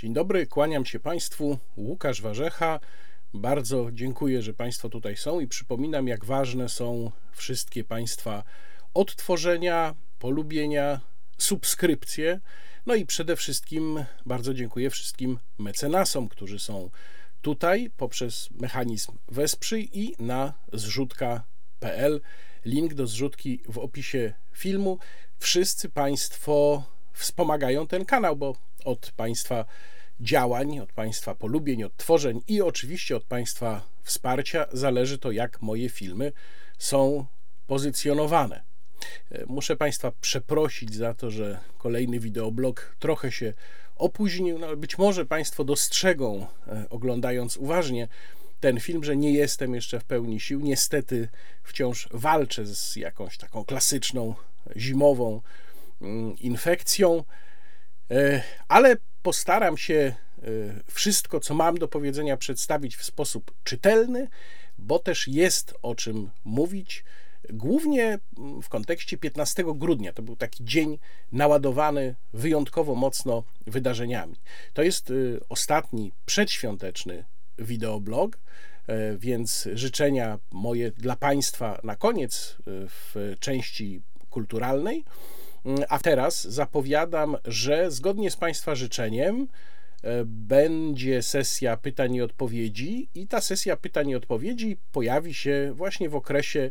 Dzień dobry, kłaniam się Państwu. Łukasz Warzecha. Bardzo dziękuję, że Państwo tutaj są i przypominam, jak ważne są wszystkie Państwa odtworzenia, polubienia, subskrypcje. No i przede wszystkim bardzo dziękuję wszystkim mecenasom, którzy są tutaj poprzez mechanizm Wesprzyj i na zrzutka.pl. Link do zrzutki w opisie filmu. Wszyscy Państwo wspomagają ten kanał, bo od Państwa działań, od Państwa polubień, od tworzeń i oczywiście od Państwa wsparcia zależy to, jak moje filmy są pozycjonowane. Muszę Państwa przeprosić za to, że kolejny wideoblog trochę się opóźnił. No, być może Państwo dostrzegą, e, oglądając uważnie ten film, że nie jestem jeszcze w pełni sił. Niestety wciąż walczę z jakąś taką klasyczną zimową infekcją, e, ale postaram się e, wszystko, co mam do powiedzenia, przedstawić w sposób czytelny, bo też jest o czym mówić. Głównie w kontekście 15 grudnia. To był taki dzień naładowany wyjątkowo mocno wydarzeniami. To jest e, ostatni przedświąteczny wideoblog, więc życzenia moje dla Państwa na koniec w części kulturalnej. Mm, a teraz zapowiadam, że zgodnie z Państwa życzeniem e, będzie sesja pytań i odpowiedzi, i ta sesja pytań i odpowiedzi pojawi się właśnie w okresie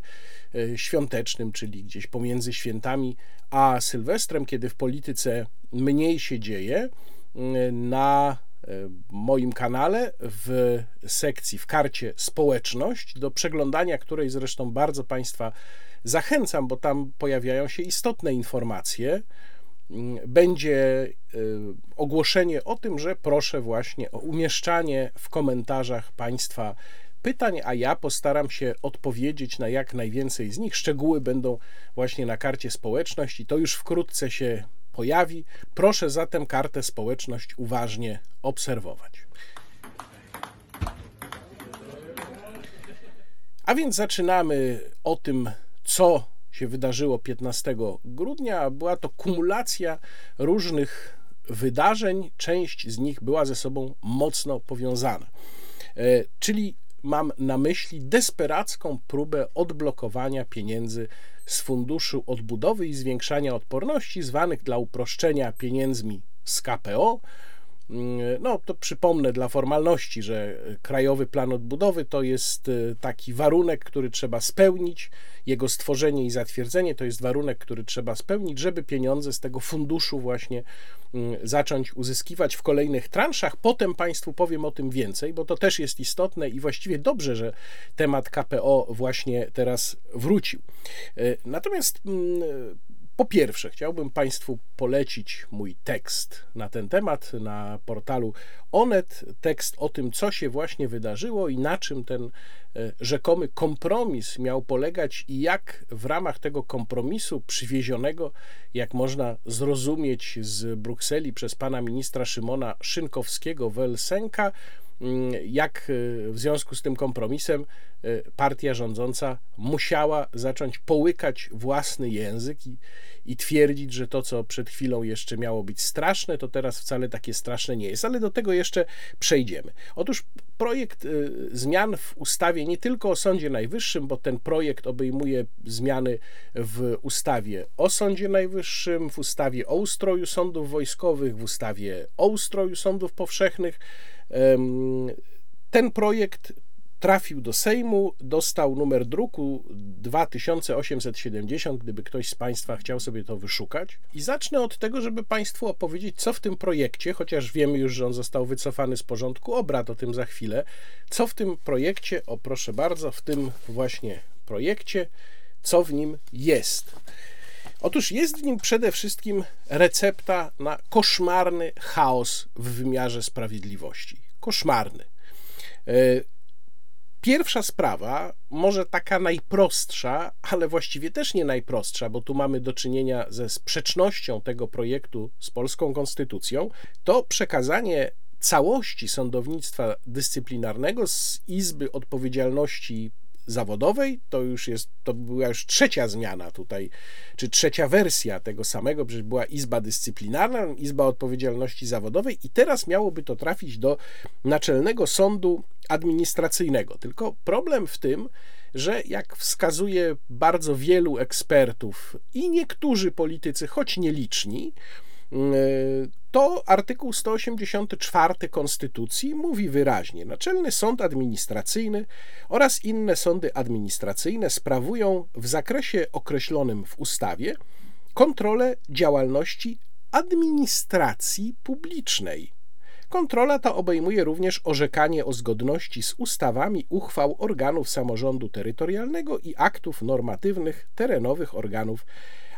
e, świątecznym, czyli gdzieś pomiędzy świętami a Sylwestrem, kiedy w polityce mniej się dzieje. Mm, na e, moim kanale w sekcji, w karcie społeczność, do przeglądania której zresztą bardzo Państwa Zachęcam, bo tam pojawiają się istotne informacje. Będzie y, ogłoszenie o tym, że proszę właśnie o umieszczanie w komentarzach Państwa pytań, a ja postaram się odpowiedzieć na jak najwięcej z nich. Szczegóły będą właśnie na karcie społeczność i to już wkrótce się pojawi. Proszę zatem kartę społeczność uważnie obserwować. A więc zaczynamy o tym, co się wydarzyło 15 grudnia. Była to kumulacja różnych wydarzeń, część z nich była ze sobą mocno powiązana. E, czyli mam na myśli desperacką próbę odblokowania pieniędzy z funduszu odbudowy i zwiększania odporności, zwanych dla uproszczenia pieniędzmi z KPO, no, to przypomnę dla formalności, że Krajowy Plan Odbudowy to jest y, taki warunek, który trzeba spełnić. Jego stworzenie i zatwierdzenie to jest warunek, który trzeba spełnić, żeby pieniądze z tego funduszu właśnie mm, zacząć uzyskiwać w kolejnych transzach. Potem Państwu powiem o tym więcej, bo to też jest istotne i właściwie dobrze, że temat KPO właśnie teraz wrócił. Y, natomiast mm, po pierwsze, chciałbym Państwu polecić mój tekst na ten temat na portalu Onet. Tekst o tym, co się właśnie wydarzyło i na czym ten e, rzekomy kompromis miał polegać i jak w ramach tego kompromisu przywiezionego, jak można zrozumieć z Brukseli przez pana ministra Szymona Szynkowskiego-Welsenka, jak e, w związku z tym kompromisem e, partia rządząca musiała zacząć połykać własny język i, i twierdzić, że to, co przed chwilą jeszcze miało być straszne, to teraz wcale takie straszne nie jest. Ale do tego jeszcze przejdziemy. Otóż projekt y, zmian w ustawie nie tylko o Sądzie Najwyższym, bo ten projekt obejmuje zmiany w ustawie o Sądzie Najwyższym, w ustawie o ustroju sądów wojskowych, w ustawie o ustroju sądów powszechnych. Ten projekt trafił do Sejmu, dostał numer druku 2870, gdyby ktoś z Państwa chciał sobie to wyszukać. I zacznę od tego, żeby Państwu opowiedzieć, co w tym projekcie, chociaż wiemy już, że on został wycofany z porządku obrad, o tym za chwilę, co w tym projekcie, o proszę bardzo, w tym właśnie projekcie, co w nim jest. Otóż jest w nim przede wszystkim recepta na koszmarny chaos w wymiarze sprawiedliwości. Koszmarny. E, Pierwsza sprawa, może taka najprostsza, ale właściwie też nie najprostsza, bo tu mamy do czynienia ze sprzecznością tego projektu z polską konstytucją, to przekazanie całości sądownictwa dyscyplinarnego z Izby Odpowiedzialności zawodowej. To już jest, to była już trzecia zmiana tutaj, czy trzecia wersja tego samego, przecież była Izba Dyscyplinarna, Izba Odpowiedzialności Zawodowej i teraz miałoby to trafić do Naczelnego Sądu Administracyjnego. Tylko problem w tym, że jak wskazuje bardzo wielu ekspertów i niektórzy politycy, choć nieliczni, to artykuł 184 Konstytucji mówi wyraźnie: Naczelny Sąd Administracyjny oraz inne sądy administracyjne sprawują w zakresie określonym w ustawie kontrolę działalności administracji publicznej. Kontrola ta obejmuje również orzekanie o zgodności z ustawami uchwał organów samorządu terytorialnego i aktów normatywnych terenowych organów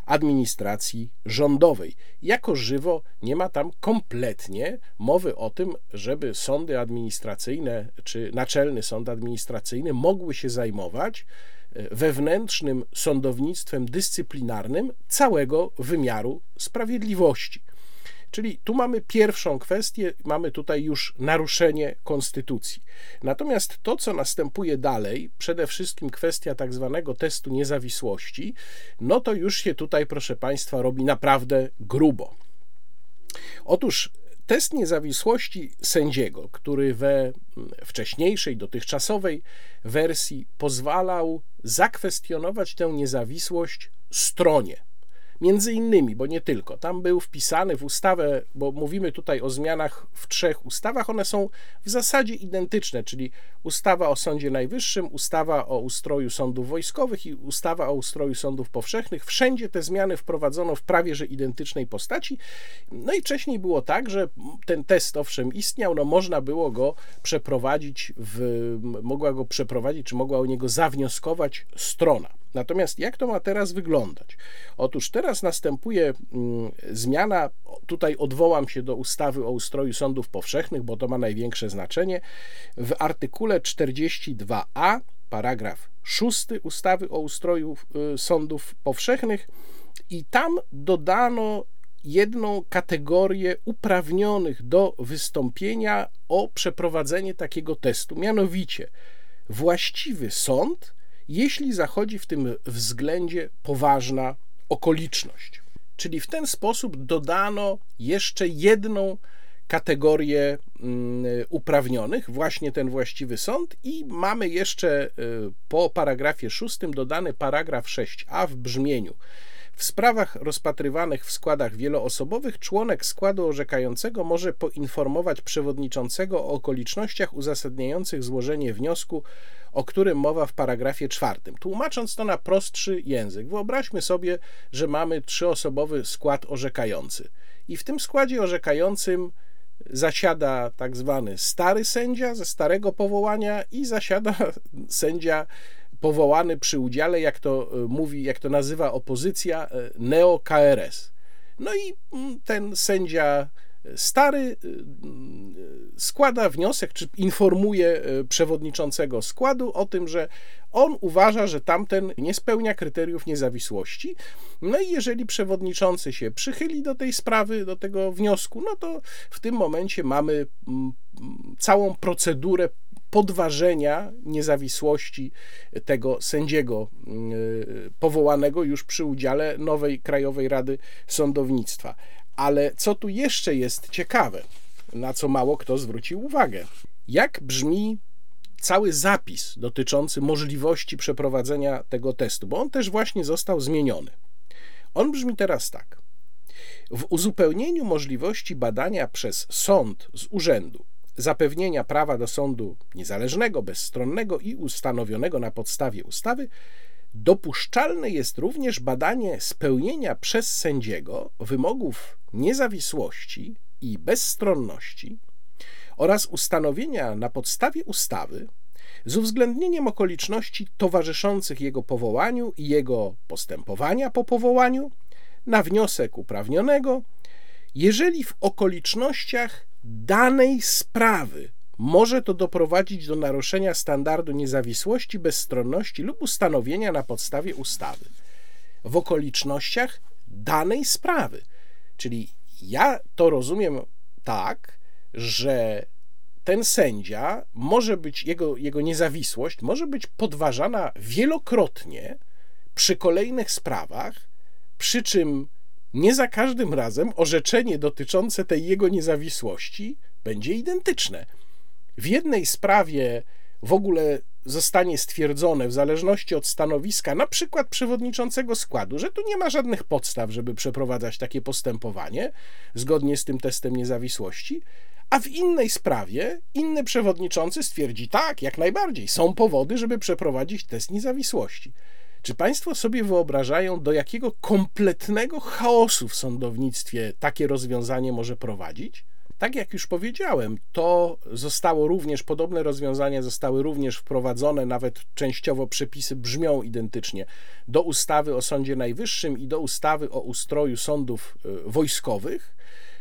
administracji rządowej. Jako żywo nie ma tam kompletnie mowy o tym, żeby sądy administracyjne czy naczelny sąd administracyjny mogły się zajmować e, wewnętrznym sądownictwem dyscyplinarnym całego wymiaru sprawiedliwości. Czyli tu mamy pierwszą kwestię, mamy tutaj już naruszenie konstytucji. Natomiast to, co następuje dalej, przede wszystkim kwestia tak zwanego testu niezawisłości, no to już się tutaj, proszę Państwa, robi naprawdę grubo. Otóż test niezawisłości sędziego, który we wcześniejszej, dotychczasowej wersji pozwalał zakwestionować tę niezawisłość stronie Między innymi, bo nie tylko. Tam był wpisany w ustawę, bo mówimy tutaj o zmianach w trzech ustawach, one są w zasadzie identyczne, czyli ustawa o Sądzie Najwyższym, ustawa o ustroju sądów wojskowych i ustawa o ustroju sądów powszechnych. Wszędzie te zmiany wprowadzono w prawie że identycznej postaci. No i wcześniej było tak, że ten test owszem istniał, no można było go przeprowadzić, w, mogła go przeprowadzić, czy mogła o niego zawnioskować strona. Natomiast jak to ma teraz wyglądać? Otóż teraz następuje mm, zmiana, tutaj odwołam się do ustawy o ustroju sądów powszechnych, bo to ma największe znaczenie. W artykule 42a, paragraf 6 ustawy o ustroju y, sądów powszechnych, i tam dodano jedną kategorię uprawnionych do wystąpienia o przeprowadzenie takiego testu, mianowicie właściwy sąd jeśli zachodzi w tym względzie poważna okoliczność. Czyli w ten sposób dodano jeszcze jedną kategorię mm, uprawnionych, właśnie ten właściwy sąd, i mamy jeszcze y, po paragrafie 6 dodany paragraf 6a w brzmieniu. W sprawach rozpatrywanych w składach wieloosobowych członek składu orzekającego może poinformować przewodniczącego o okolicznościach uzasadniających złożenie wniosku o którym mowa w paragrafie czwartym. Tłumacząc to na prostszy język, wyobraźmy sobie, że mamy trzyosobowy skład orzekający. I w tym składzie orzekającym zasiada tak zwany stary sędzia ze starego powołania i zasiada sędzia powołany przy udziale, jak to e, mówi, jak to nazywa opozycja, e, neo-KRS. No i mm, ten sędzia Stary y, y, składa wniosek, czy informuje przewodniczącego składu o tym, że on uważa, że tamten nie spełnia kryteriów niezawisłości. No i jeżeli przewodniczący się przychyli do tej sprawy, do tego wniosku, no to w tym momencie mamy mm, całą procedurę podważenia niezawisłości tego sędziego powołanego już przy udziale nowej Krajowej Rady Sądownictwa. Ale co tu jeszcze jest ciekawe, na co mało kto zwrócił uwagę? Jak brzmi cały zapis dotyczący możliwości przeprowadzenia tego testu, bo on też właśnie został zmieniony. On brzmi teraz tak. W uzupełnieniu możliwości badania przez sąd z urzędu zapewnienia prawa do sądu niezależnego, bezstronnego i ustanowionego na podstawie ustawy Dopuszczalne jest również badanie spełnienia przez sędziego wymogów niezawisłości i bezstronności oraz ustanowienia na podstawie ustawy z uwzględnieniem okoliczności towarzyszących jego powołaniu i jego postępowania po powołaniu na wniosek uprawnionego, jeżeli w okolicznościach danej sprawy może to doprowadzić do naruszenia standardu niezawisłości, bezstronności lub ustanowienia na podstawie ustawy w okolicznościach danej sprawy. Czyli ja to rozumiem tak, że ten sędzia może być, jego, jego niezawisłość może być podważana wielokrotnie przy kolejnych sprawach, przy czym nie za każdym razem orzeczenie dotyczące tej jego niezawisłości będzie identyczne. W jednej sprawie w ogóle zostanie stwierdzone, w zależności od stanowiska, na przykład przewodniczącego składu, że tu nie ma żadnych podstaw, żeby przeprowadzać takie postępowanie zgodnie z tym testem niezawisłości, a w innej sprawie inny przewodniczący stwierdzi tak, jak najbardziej, są powody, żeby przeprowadzić test niezawisłości. Czy Państwo sobie wyobrażają, do jakiego kompletnego chaosu w sądownictwie takie rozwiązanie może prowadzić? Tak jak już powiedziałem, to zostało również, podobne rozwiązania zostały również wprowadzone, nawet częściowo przepisy brzmią identycznie, do ustawy o Sądzie Najwyższym i do ustawy o ustroju sądów e, wojskowych,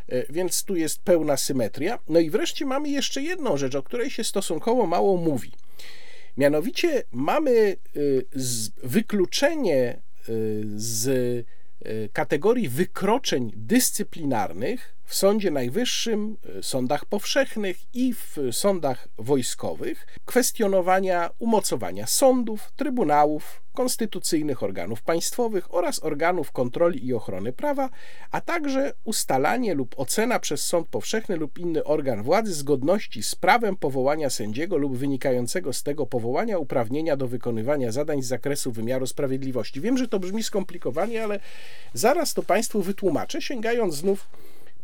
e, więc tu jest pełna symetria. No i wreszcie mamy jeszcze jedną rzecz, o której się stosunkowo mało mówi. Mianowicie mamy e, wykluczenie z kategorii wykroczeń dyscyplinarnych w Sądzie Najwyższym, y, sądach powszechnych i w sądach wojskowych kwestionowania umocowania sądów, trybunałów, konstytucyjnych organów państwowych oraz organów kontroli i ochrony prawa, a także ustalanie lub ocena przez sąd powszechny lub inny organ władzy zgodności z prawem powołania sędziego lub wynikającego z tego powołania uprawnienia do wykonywania zadań z zakresu wymiaru sprawiedliwości. Wiem, że to brzmi skomplikowanie, ale zaraz to Państwu wytłumaczę, sięgając znów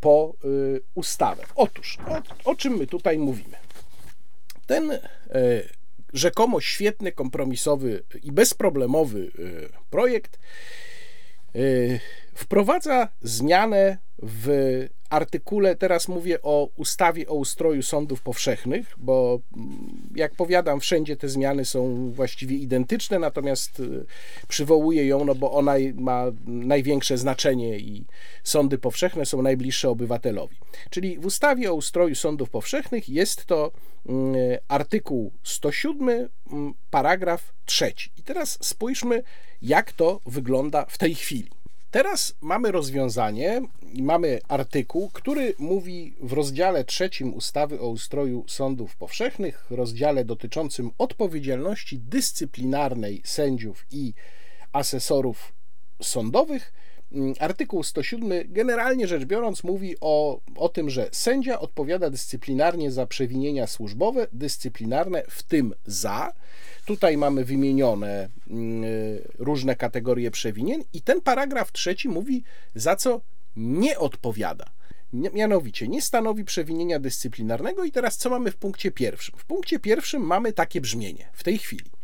po y, ustawę. Otóż, o, o czym my tutaj mówimy? Ten y, rzekomo świetny, kompromisowy i bezproblemowy y, projekt wprowadza zmianę w artykule, teraz mówię o ustawie o ustroju sądów powszechnych, bo mm, jak powiadam, wszędzie te zmiany są właściwie identyczne, natomiast y, przywołuję ją, no bo ona ma największe znaczenie i sądy powszechne są najbliższe obywatelowi. Czyli w ustawie o ustroju sądów powszechnych jest to mm, artykuł 107, mm, paragraf 3. I teraz spójrzmy, jak to wygląda w tej chwili. Teraz mamy rozwiązanie i mamy artykuł, który mówi w rozdziale trzecim ustawy o ustroju sądów powszechnych, rozdziale dotyczącym odpowiedzialności dyscyplinarnej sędziów i asesorów sądowych. Mm, artykuł 107 generalnie rzecz biorąc mówi o, o tym, że sędzia odpowiada dyscyplinarnie za przewinienia służbowe, dyscyplinarne, w tym za Tutaj mamy wymienione mm, różne kategorie przewinień, i ten paragraf trzeci mówi, za co nie odpowiada. Mianowicie nie stanowi przewinienia dyscyplinarnego, i teraz co mamy w punkcie pierwszym? W punkcie pierwszym mamy takie brzmienie w tej chwili.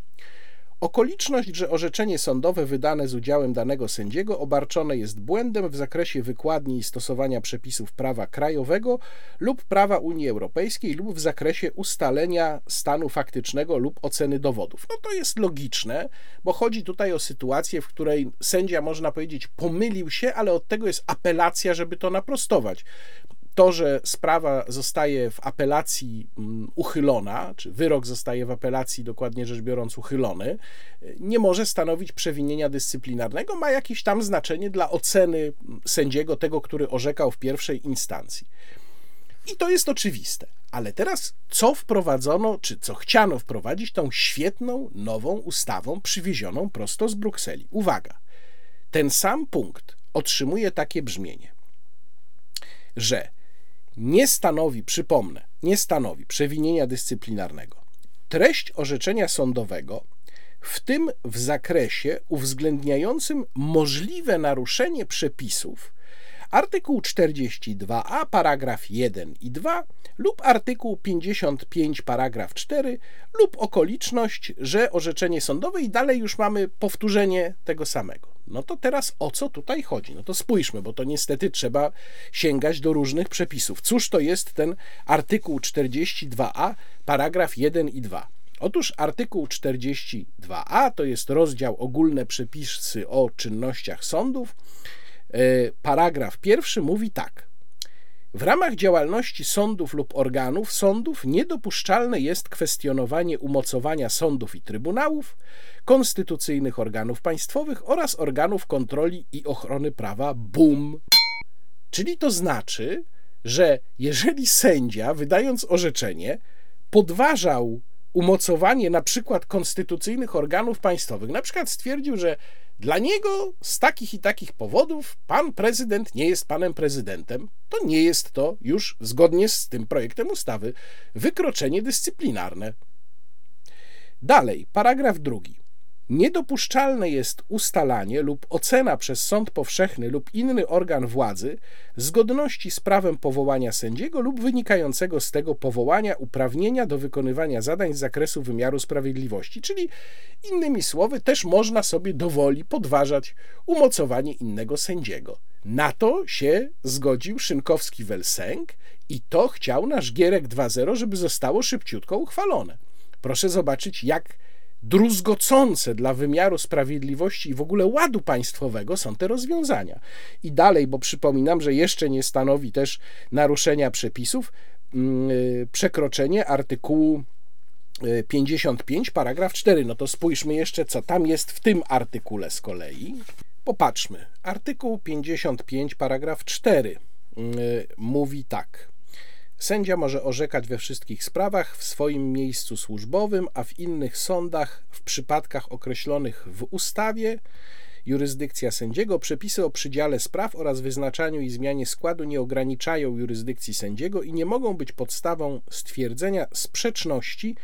Okoliczność, że orzeczenie sądowe wydane z udziałem danego sędziego obarczone jest błędem w zakresie wykładni i stosowania przepisów prawa krajowego lub prawa Unii Europejskiej lub w zakresie ustalenia stanu faktycznego lub oceny dowodów. No to jest logiczne, bo chodzi tutaj o sytuację, w której sędzia, można powiedzieć, pomylił się, ale od tego jest apelacja, żeby to naprostować to, że sprawa zostaje w apelacji mm, uchylona, czy wyrok zostaje w apelacji, dokładnie rzecz biorąc, uchylony, nie może stanowić przewinienia dyscyplinarnego, ma jakieś tam znaczenie dla oceny sędziego, tego, który orzekał w pierwszej instancji. I to jest oczywiste. Ale teraz, co wprowadzono, czy co chciano wprowadzić tą świetną, nową ustawą przywiezioną prosto z Brukseli? Uwaga, ten sam punkt otrzymuje takie brzmienie, że nie stanowi, przypomnę, nie stanowi przewinienia dyscyplinarnego. Treść orzeczenia sądowego, w tym w zakresie uwzględniającym możliwe naruszenie przepisów, artykuł 42a, paragraf 1 i 2 lub artykuł 55, paragraf 4 lub okoliczność, że orzeczenie sądowe i dalej już mamy powtórzenie tego samego. No to teraz o co tutaj chodzi? No to spójrzmy, bo to niestety trzeba sięgać do różnych przepisów. Cóż to jest ten artykuł 42a, paragraf 1 i 2? Otóż artykuł 42a to jest rozdział ogólne przepisy o czynnościach sądów. E, paragraf pierwszy mówi tak. W ramach działalności sądów lub organów sądów niedopuszczalne jest kwestionowanie umocowania sądów i trybunałów, konstytucyjnych organów państwowych oraz organów kontroli i ochrony prawa BUM. Czyli to znaczy, że jeżeli sędzia, wydając orzeczenie, podważał umocowanie na przykład konstytucyjnych organów państwowych, na przykład stwierdził, że dla niego z takich i takich powodów pan prezydent nie jest panem prezydentem, to nie jest to już zgodnie z tym projektem ustawy wykroczenie dyscyplinarne. Dalej, paragraf drugi. Niedopuszczalne jest ustalanie lub ocena przez sąd powszechny lub inny organ władzy zgodności z prawem powołania sędziego lub wynikającego z tego powołania uprawnienia do wykonywania zadań z zakresu wymiaru sprawiedliwości. Czyli innymi słowy, też można sobie dowoli podważać umocowanie innego sędziego. Na to się zgodził Szynkowski-Welsenk i to chciał nasz Gierek 2.0, żeby zostało szybciutko uchwalone. Proszę zobaczyć, jak druzgocące dla wymiaru sprawiedliwości i w ogóle ładu państwowego są te rozwiązania. I dalej, bo przypominam, że jeszcze nie stanowi też naruszenia przepisów mm, y, przekroczenie artykułu 55, y, paragraf 4. No to spójrzmy jeszcze, co tam jest w tym artykule z kolei. Popatrzmy. Artykuł 55, paragraf 4 y, mówi tak. Sędzia może orzekać we wszystkich sprawach w swoim miejscu służbowym, a w innych sądach w przypadkach określonych w ustawie. Jurysdykcja sędziego, przepisy o przydziale spraw oraz wyznaczaniu i zmianie składu nie ograniczają jurysdykcji sędziego i nie mogą być podstawą stwierdzenia sprzeczności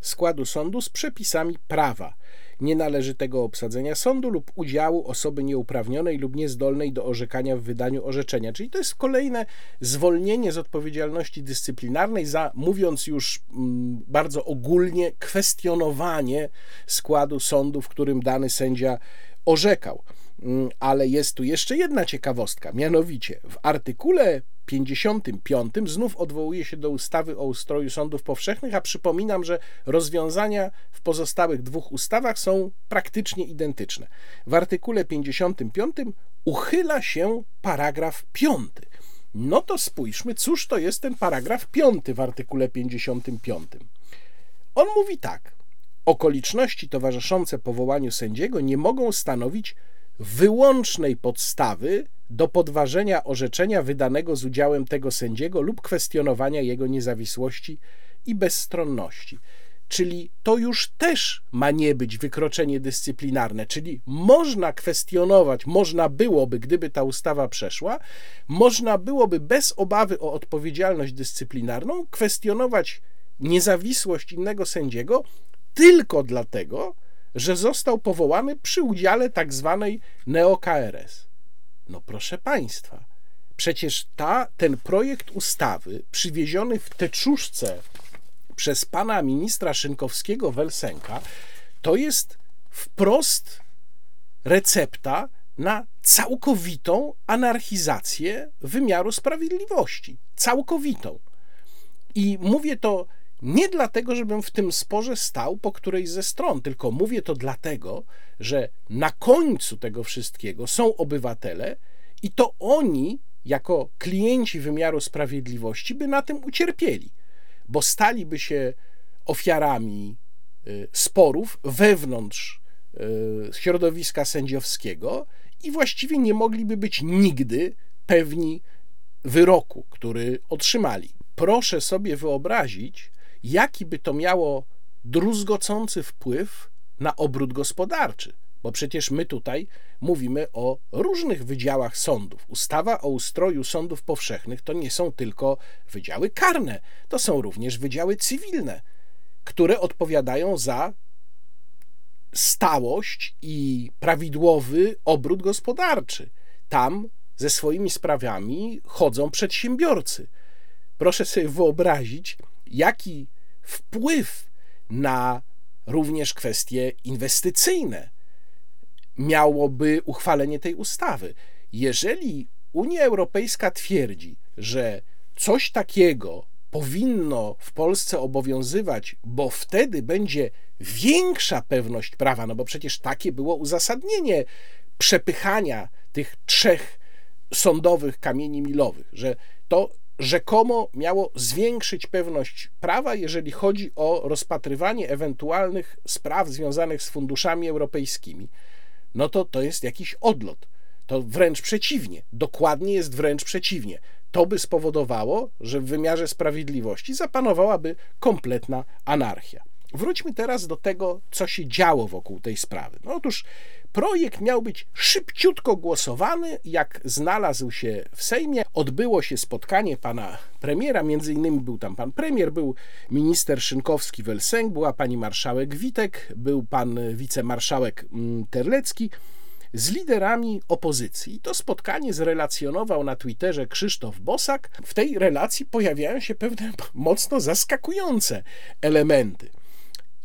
składu sądu z przepisami prawa nienależytego obsadzenia sądu lub udziału osoby nieuprawnionej lub niezdolnej do orzekania w wydaniu orzeczenia. Czyli to jest kolejne zwolnienie z odpowiedzialności dyscyplinarnej za, mówiąc już mm, bardzo ogólnie, kwestionowanie składu sądu, w którym dany sędzia orzekał. Mm, ale jest tu jeszcze jedna ciekawostka, mianowicie w artykule 55 znów odwołuje się do ustawy o ustroju sądów powszechnych, a przypominam, że rozwiązania w pozostałych dwóch ustawach są praktycznie identyczne. W artykule 55 uchyla się paragraf 5. No to spójrzmy, cóż to jest ten paragraf 5 w artykule 55. On mówi tak: Okoliczności towarzyszące powołaniu sędziego nie mogą stanowić wyłącznej podstawy do podważenia orzeczenia wydanego z udziałem tego sędziego lub kwestionowania jego niezawisłości i bezstronności. Czyli to już też ma nie być wykroczenie dyscyplinarne, czyli można kwestionować, można byłoby, gdyby ta ustawa przeszła, można byłoby bez obawy o odpowiedzialność dyscyplinarną kwestionować niezawisłość innego sędziego tylko dlatego, że został powołany przy udziale tak zwanej neo-KRS. No proszę Państwa, przecież ta, ten projekt ustawy przywieziony w teczuszce przez pana ministra Szynkowskiego Welsenka to jest wprost recepta na całkowitą anarchizację wymiaru sprawiedliwości. Całkowitą. I mówię to nie dlatego, żebym w tym sporze stał po którejś ze stron, tylko mówię to dlatego, że na końcu tego wszystkiego są obywatele i to oni, jako klienci wymiaru sprawiedliwości, by na tym ucierpieli, bo staliby się ofiarami y, sporów wewnątrz y, środowiska sędziowskiego i właściwie nie mogliby być nigdy pewni wyroku, który otrzymali. Proszę sobie wyobrazić, jaki by to miało druzgocący wpływ na obrót gospodarczy. Bo przecież my tutaj mówimy o różnych wydziałach sądów. Ustawa o ustroju sądów powszechnych to nie są tylko wydziały karne, to są również wydziały cywilne, które odpowiadają za stałość i prawidłowy obrót gospodarczy. Tam ze swoimi sprawami chodzą przedsiębiorcy. Proszę sobie wyobrazić, jaki wpływ na również kwestie inwestycyjne miałoby uchwalenie tej ustawy. Jeżeli Unia Europejska twierdzi, że coś takiego powinno w Polsce obowiązywać, bo wtedy będzie większa pewność prawa, no bo przecież takie było uzasadnienie przepychania tych trzech sądowych kamieni milowych, że to rzekomo miało zwiększyć pewność prawa, jeżeli chodzi o rozpatrywanie ewentualnych spraw związanych z funduszami europejskimi, no to to jest jakiś odlot. To wręcz przeciwnie, dokładnie jest wręcz przeciwnie. to by spowodowało, że w wymiarze sprawiedliwości zapanowałaby kompletna anarchia. Wróćmy teraz do tego, co się działo wokół tej sprawy. No otóż projekt miał być szybciutko głosowany. Jak znalazł się w Sejmie, odbyło się spotkanie pana premiera. Między innymi był tam pan premier, był minister Szynkowski Welsenk, była pani marszałek Witek, był pan wicemarszałek mm, Terlecki z liderami opozycji. To spotkanie zrelacjonował na Twitterze Krzysztof Bosak. W tej relacji pojawiają się pewne mocno zaskakujące elementy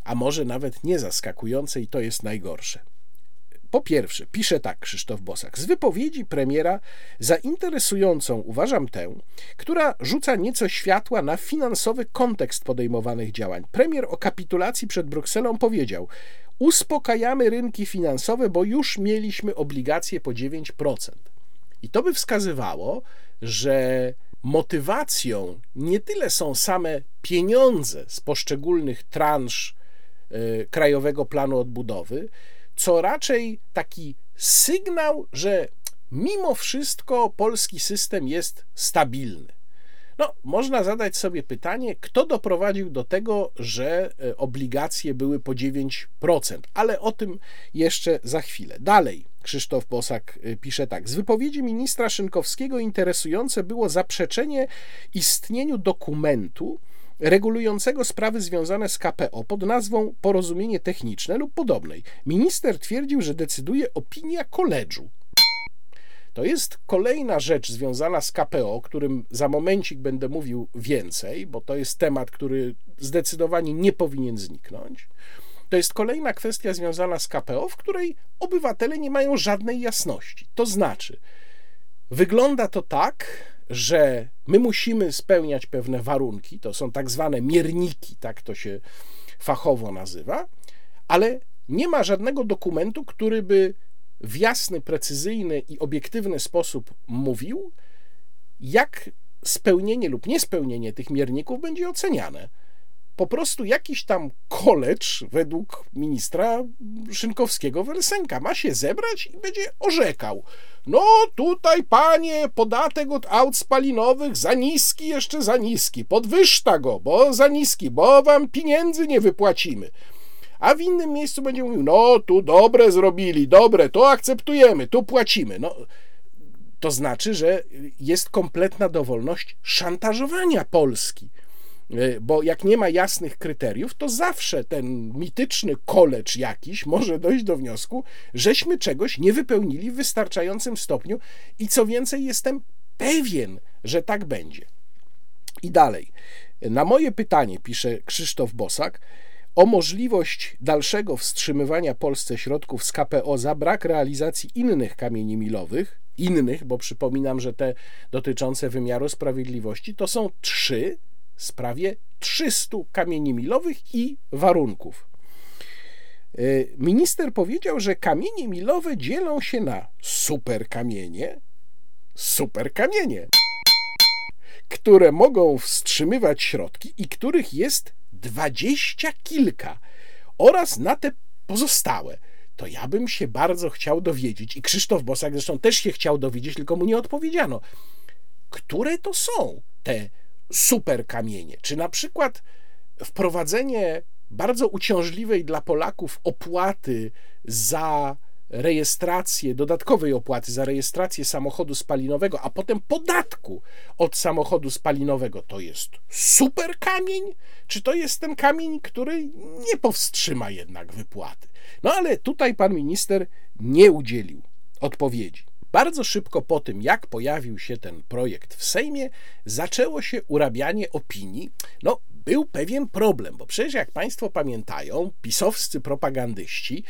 a może nawet nie zaskakujące i to jest najgorsze. Po pierwsze, pisze tak Krzysztof Bosak, z wypowiedzi premiera za interesującą uważam tę, która rzuca nieco światła na finansowy kontekst podejmowanych działań. Premier o kapitulacji przed Brukselą powiedział: Uspokajamy rynki finansowe, bo już mieliśmy obligacje po 9%. I to by wskazywało, że motywacją nie tyle są same pieniądze z poszczególnych transz Y, Krajowego Planu Odbudowy, co raczej taki sygnał, że mimo wszystko polski system jest stabilny. No, można zadać sobie pytanie, kto doprowadził do tego, że y, obligacje były po 9%, ale o tym jeszcze za chwilę. Dalej, Krzysztof Bosak y, pisze tak. Z wypowiedzi ministra Szynkowskiego interesujące było zaprzeczenie istnieniu dokumentu, regulującego sprawy związane z KPO pod nazwą porozumienie techniczne lub podobnej. Minister twierdził, że decyduje opinia koledżu. To jest kolejna rzecz związana z KPO, o którym za momencik będę mówił więcej, bo to jest temat, który zdecydowanie nie powinien zniknąć. To jest kolejna kwestia związana z KPO, w której obywatele nie mają żadnej jasności. To znaczy, wygląda to tak, że my musimy spełniać pewne warunki, to są tak zwane mierniki, tak to się fachowo nazywa, ale nie ma żadnego dokumentu, który by w jasny, precyzyjny i obiektywny sposób mówił, jak spełnienie lub niespełnienie tych mierników będzie oceniane po prostu jakiś tam kolecz według ministra Szynkowskiego Welsenka ma się zebrać i będzie orzekał. No tutaj, panie, podatek od aut spalinowych za niski, jeszcze za niski. Podwyższa go, bo za niski, bo wam pieniędzy nie wypłacimy. A w innym miejscu będzie mówił, no tu dobre zrobili, dobre, to akceptujemy, tu płacimy. No, to znaczy, że jest kompletna dowolność szantażowania Polski. E, bo jak nie ma jasnych kryteriów, to zawsze ten mityczny kolecz jakiś może dojść do wniosku, żeśmy czegoś nie wypełnili w wystarczającym stopniu i co więcej, jestem pewien, że tak będzie. I dalej. Na moje pytanie, pisze Krzysztof Bosak, o możliwość dalszego wstrzymywania Polsce środków z KPO za brak realizacji innych kamieni milowych, innych, bo przypominam, że te dotyczące wymiaru sprawiedliwości to są trzy sprawie 300 kamieni milowych i warunków. E, minister powiedział, że kamienie milowe dzielą się na superkamienie, superkamienie, które mogą wstrzymywać środki i których jest dwadzieścia kilka, oraz na te pozostałe. To ja bym się bardzo chciał dowiedzieć, i Krzysztof Bosak zresztą też się chciał dowiedzieć, tylko mu nie odpowiedziano, które to są te super kamienie, czy na przykład wprowadzenie bardzo uciążliwej dla Polaków opłaty za rejestrację, dodatkowej opłaty za rejestrację samochodu spalinowego, a potem podatku od samochodu spalinowego, to jest super kamień, czy to jest ten kamień, który nie powstrzyma jednak wypłaty? No ale tutaj pan minister nie udzielił odpowiedzi. Bardzo szybko po tym, jak pojawił się ten projekt w Sejmie, zaczęło się urabianie opinii. No, był pewien problem, bo przecież jak Państwo pamiętają, pisowscy propagandyści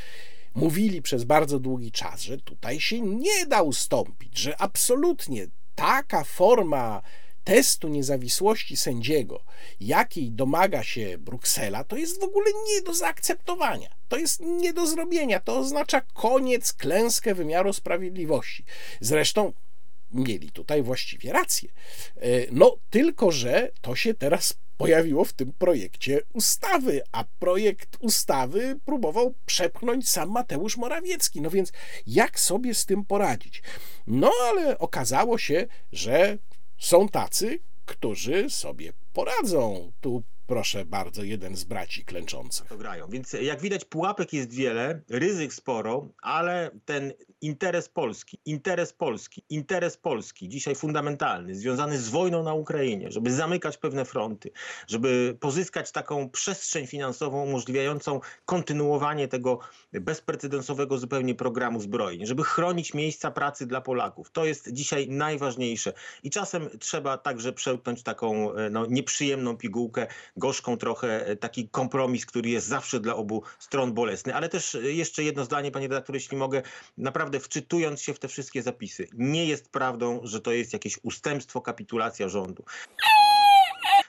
mówili przez bardzo długi czas, że tutaj się nie da ustąpić, że absolutnie taka forma testu niezawisłości sędziego, jakiej domaga się Bruksela, to jest w ogóle nie do zaakceptowania. To jest nie do zrobienia. To oznacza koniec, klęskę wymiaru sprawiedliwości. Zresztą mieli tutaj właściwie rację. E, no, tylko że to się teraz pojawiło w tym projekcie ustawy, a projekt ustawy próbował przepchnąć sam Mateusz Morawiecki. No więc jak sobie z tym poradzić? No ale okazało się, że są tacy, którzy sobie poradzą. Tu proszę bardzo, jeden z braci klęczących. Grają. Więc jak widać, pułapek jest wiele, ryzyk sporo, ale ten interes Polski, interes Polski, interes Polski, dzisiaj fundamentalny, związany z wojną na Ukrainie, żeby zamykać pewne fronty, żeby pozyskać taką przestrzeń finansową umożliwiającą kontynuowanie tego bezprecedensowego zupełnie programu zbrojeń, żeby chronić miejsca pracy dla Polaków. To jest dzisiaj najważniejsze. I czasem trzeba także przełknąć taką no, nieprzyjemną pigułkę, gorzką trochę, e, taki kompromis, który jest zawsze dla obu stron bolesny. Ale też e, jeszcze jedno zdanie, panie redaktorze, jeśli mogę, naprawdę wczytując się w te wszystkie zapisy, nie jest prawdą, że to jest jakieś ustępstwo, kapitulacja rządu.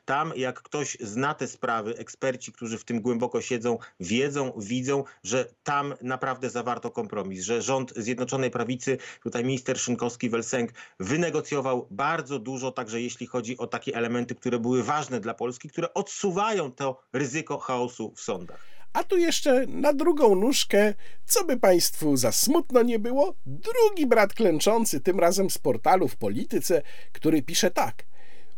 Tam, jak ktoś zna te sprawy, eksperci, którzy w tym głęboko siedzą, wiedzą, widzą, że tam naprawdę zawarto kompromis, że rząd Zjednoczonej Prawicy, tutaj minister Szynkowski-Welsenk, wynegocjował bardzo dużo, także jeśli chodzi o takie elementy, które były ważne dla Polski, które odsuwają to ryzyko chaosu w sądach. A tu jeszcze na drugą nóżkę, co by Państwu za smutno nie było, drugi brat klęczący, tym razem z portalu w polityce, który pisze tak.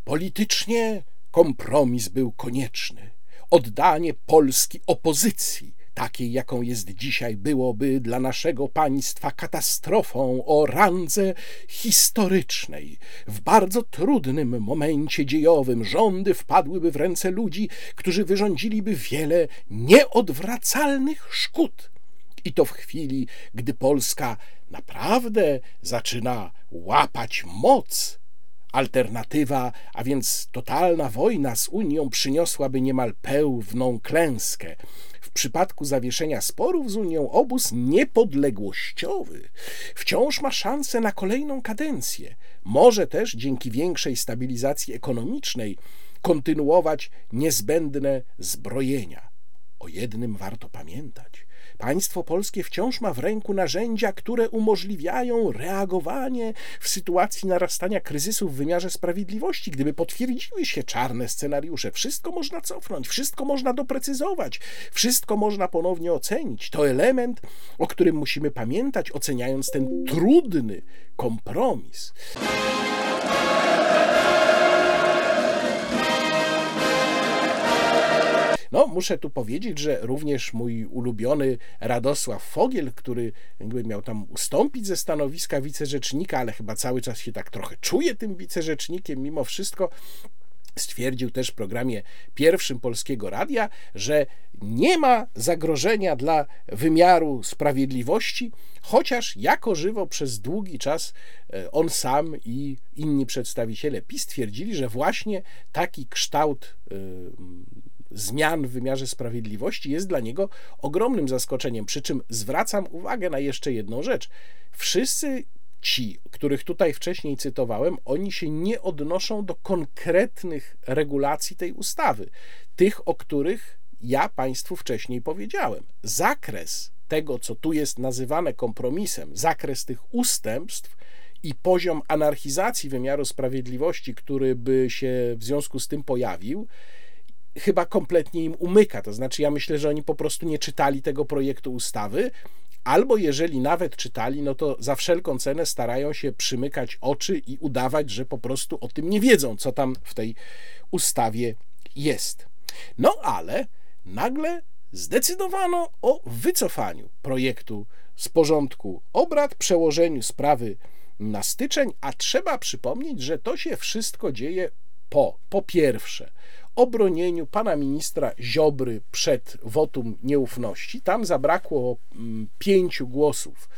Politycznie kompromis był konieczny. Oddanie Polski opozycji, takiej jaką jest dzisiaj, byłoby dla naszego państwa katastrofą o randze historycznej. W bardzo trudnym momencie dziejowym rządy wpadłyby w ręce ludzi, którzy wyrządziliby wiele nieodwracalnych szkód. I to w chwili, gdy Polska naprawdę zaczyna łapać moc Alternatywa, a więc totalna wojna z Unią przyniosłaby niemal pełną klęskę. Przypadku zawieszenia sporów z Unią obóz niepodległościowy wciąż ma szansę na kolejną kadencję. Może też dzięki większej stabilizacji ekonomicznej kontynuować niezbędne zbrojenia. O jednym warto pamiętać. Państwo polskie wciąż ma w ręku narzędzia, które umożliwiają reagowanie w sytuacji narastania kryzysu w wymiarze sprawiedliwości. Gdyby potwierdziły się czarne scenariusze, wszystko można cofnąć, wszystko można doprecyzować, wszystko można ponownie ocenić. To element, o którym musimy pamiętać, oceniając ten trudny kompromis. No, muszę tu powiedzieć, że również mój ulubiony Radosław Fogiel, który jakby miał tam ustąpić ze stanowiska wicerzecznika, ale chyba cały czas się tak trochę czuje tym wicerzecznikiem mimo wszystko, stwierdził też w programie pierwszym Polskiego Radia, że nie ma zagrożenia dla wymiaru sprawiedliwości, chociaż jako żywo przez długi czas e, on sam i inni przedstawiciele PiS twierdzili, że właśnie taki kształt e, zmian w wymiarze sprawiedliwości jest dla niego ogromnym zaskoczeniem. Przy czym zwracam uwagę na jeszcze jedną rzecz. Wszyscy ci, których tutaj wcześniej cytowałem, oni się nie odnoszą do konkretnych regulacji tej ustawy, tych, o których ja Państwu wcześniej powiedziałem. Zakres tego, co tu jest nazywane kompromisem, zakres tych ustępstw i poziom anarchizacji wymiaru sprawiedliwości, który by się w związku z tym pojawił, chyba kompletnie im umyka. To znaczy, ja myślę, że oni po prostu nie czytali tego projektu ustawy, albo jeżeli nawet czytali, no to za wszelką cenę starają się przymykać oczy i udawać, że po prostu o tym nie wiedzą, co tam w tej ustawie jest. No ale nagle zdecydowano o wycofaniu projektu z porządku obrad, przełożeniu sprawy na styczeń, a trzeba przypomnieć, że to się wszystko dzieje po, po pierwsze, obronieniu pana ministra Ziobry przed wotum nieufności. Tam zabrakło mm, pięciu głosów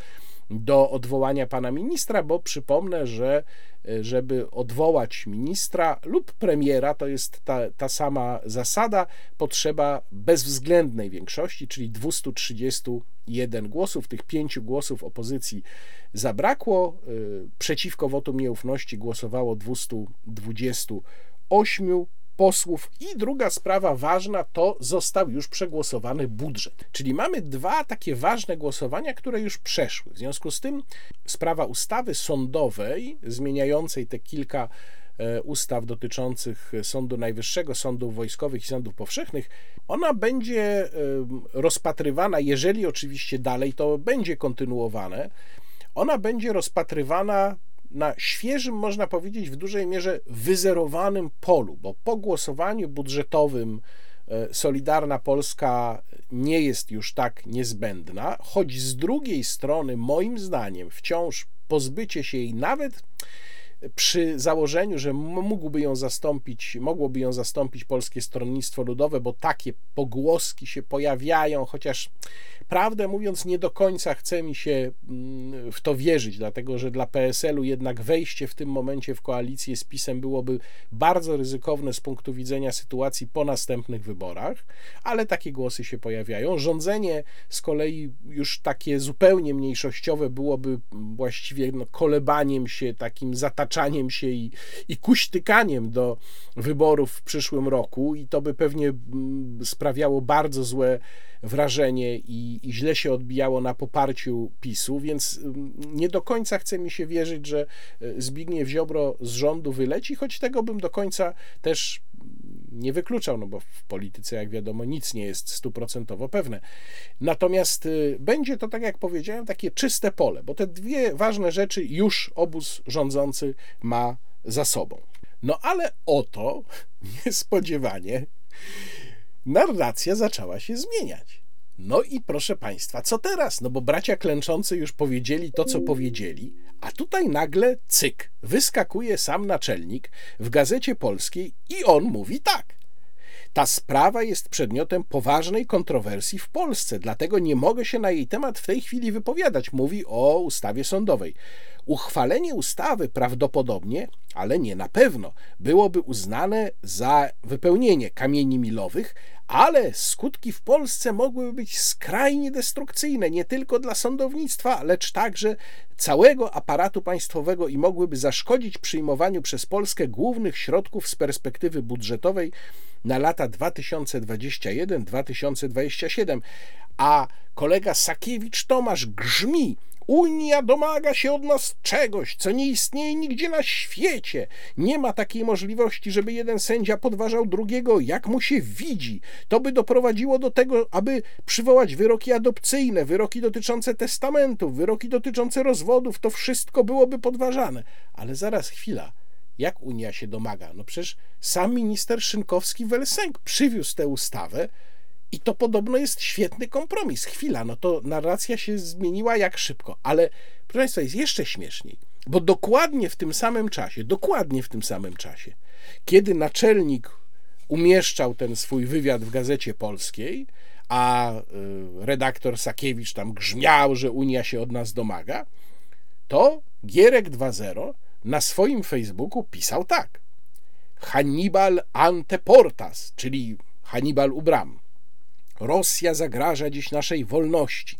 do odwołania pana ministra, bo przypomnę, że e, żeby odwołać ministra lub premiera, to jest ta, ta sama zasada, potrzeba bezwzględnej większości, czyli 231 głosów. Tych pięciu głosów opozycji zabrakło. E, przeciwko wotum nieufności głosowało 228 posłów. I druga sprawa ważna to został już przegłosowany budżet. Czyli mamy dwa takie ważne głosowania, które już przeszły. W związku z tym sprawa ustawy sądowej zmieniającej te kilka e, ustaw dotyczących Sądu Najwyższego, sądów wojskowych i sądów powszechnych, ona będzie e, rozpatrywana, jeżeli oczywiście dalej to będzie kontynuowane, ona będzie rozpatrywana na świeżym, można powiedzieć, w dużej mierze wyzerowanym polu, bo po głosowaniu budżetowym e, Solidarna Polska nie jest już tak niezbędna, choć z drugiej strony, moim zdaniem, wciąż pozbycie się jej nawet przy założeniu, że mógłby ją zastąpić, mogłoby ją zastąpić Polskie Stronnictwo Ludowe, bo takie pogłoski się pojawiają, chociaż prawdę mówiąc, nie do końca chce mi się mm, w to wierzyć, dlatego że dla PSL-u jednak wejście w tym momencie w koalicję z PiSem byłoby bardzo ryzykowne z punktu widzenia sytuacji po następnych wyborach, ale takie głosy się pojawiają. Rządzenie z kolei już takie zupełnie mniejszościowe byłoby właściwie no, kolebaniem się, takim zataczaniem się i, i kuśtykaniem do wyborów w przyszłym roku i to by pewnie mm, sprawiało bardzo złe wrażenie i, i, źle się odbijało na poparciu PiSu, więc mm, nie do końca chce mi się wierzyć, że e, Zbigniew Ziobro z rządu wyleci, choć tego bym do końca też nie wykluczał, no bo w polityce, jak wiadomo, nic nie jest stuprocentowo pewne. Natomiast y, będzie to, tak jak powiedziałem, takie czyste pole, bo te dwie ważne rzeczy już obóz rządzący ma za sobą. No ale oto niespodziewanie narracja zaczęła się zmieniać. No i proszę Państwa, co teraz? No bo bracia klęczący już powiedzieli to, co powiedzieli, a tutaj nagle cyk, wyskakuje sam naczelnik w gazecie polskiej i on mówi tak. Ta sprawa jest przedmiotem poważnej kontrowersji w Polsce, dlatego nie mogę się na jej temat w tej chwili wypowiadać. Mówi o ustawie sądowej. Uchwalenie ustawy prawdopodobnie, ale nie na pewno, byłoby uznane za wypełnienie kamieni milowych, ale skutki w Polsce mogłyby być skrajnie destrukcyjne nie tylko dla sądownictwa, lecz także całego aparatu państwowego i mogłyby zaszkodzić przyjmowaniu przez Polskę głównych środków z perspektywy budżetowej na lata 2021-2027. A kolega Sakiewicz Tomasz grzmi, Unia domaga się od nas czegoś, co nie istnieje nigdzie na świecie. Nie ma takiej możliwości, żeby jeden sędzia podważał drugiego, jak mu się widzi. To by doprowadziło do tego, aby przywołać wyroki adopcyjne, wyroki dotyczące testamentów, wyroki dotyczące rozwodów. To wszystko byłoby podważane. Ale zaraz chwila. Jak Unia się domaga? No przecież sam minister Szynkowski-Welsenk przywiózł tę ustawę, i to podobno jest świetny kompromis. Chwila, no to narracja się zmieniła jak szybko, ale proszę Państwa, jest jeszcze śmieszniej, bo dokładnie w tym samym czasie, dokładnie w tym samym czasie, kiedy naczelnik umieszczał ten swój wywiad w gazecie polskiej, a y, redaktor Sakiewicz tam grzmiał, że Unia się od nas domaga, to Gierek 2.0 na swoim Facebooku pisał tak. Hannibal anteportas, czyli Hannibal u bram. Rosja zagraża dziś naszej wolności.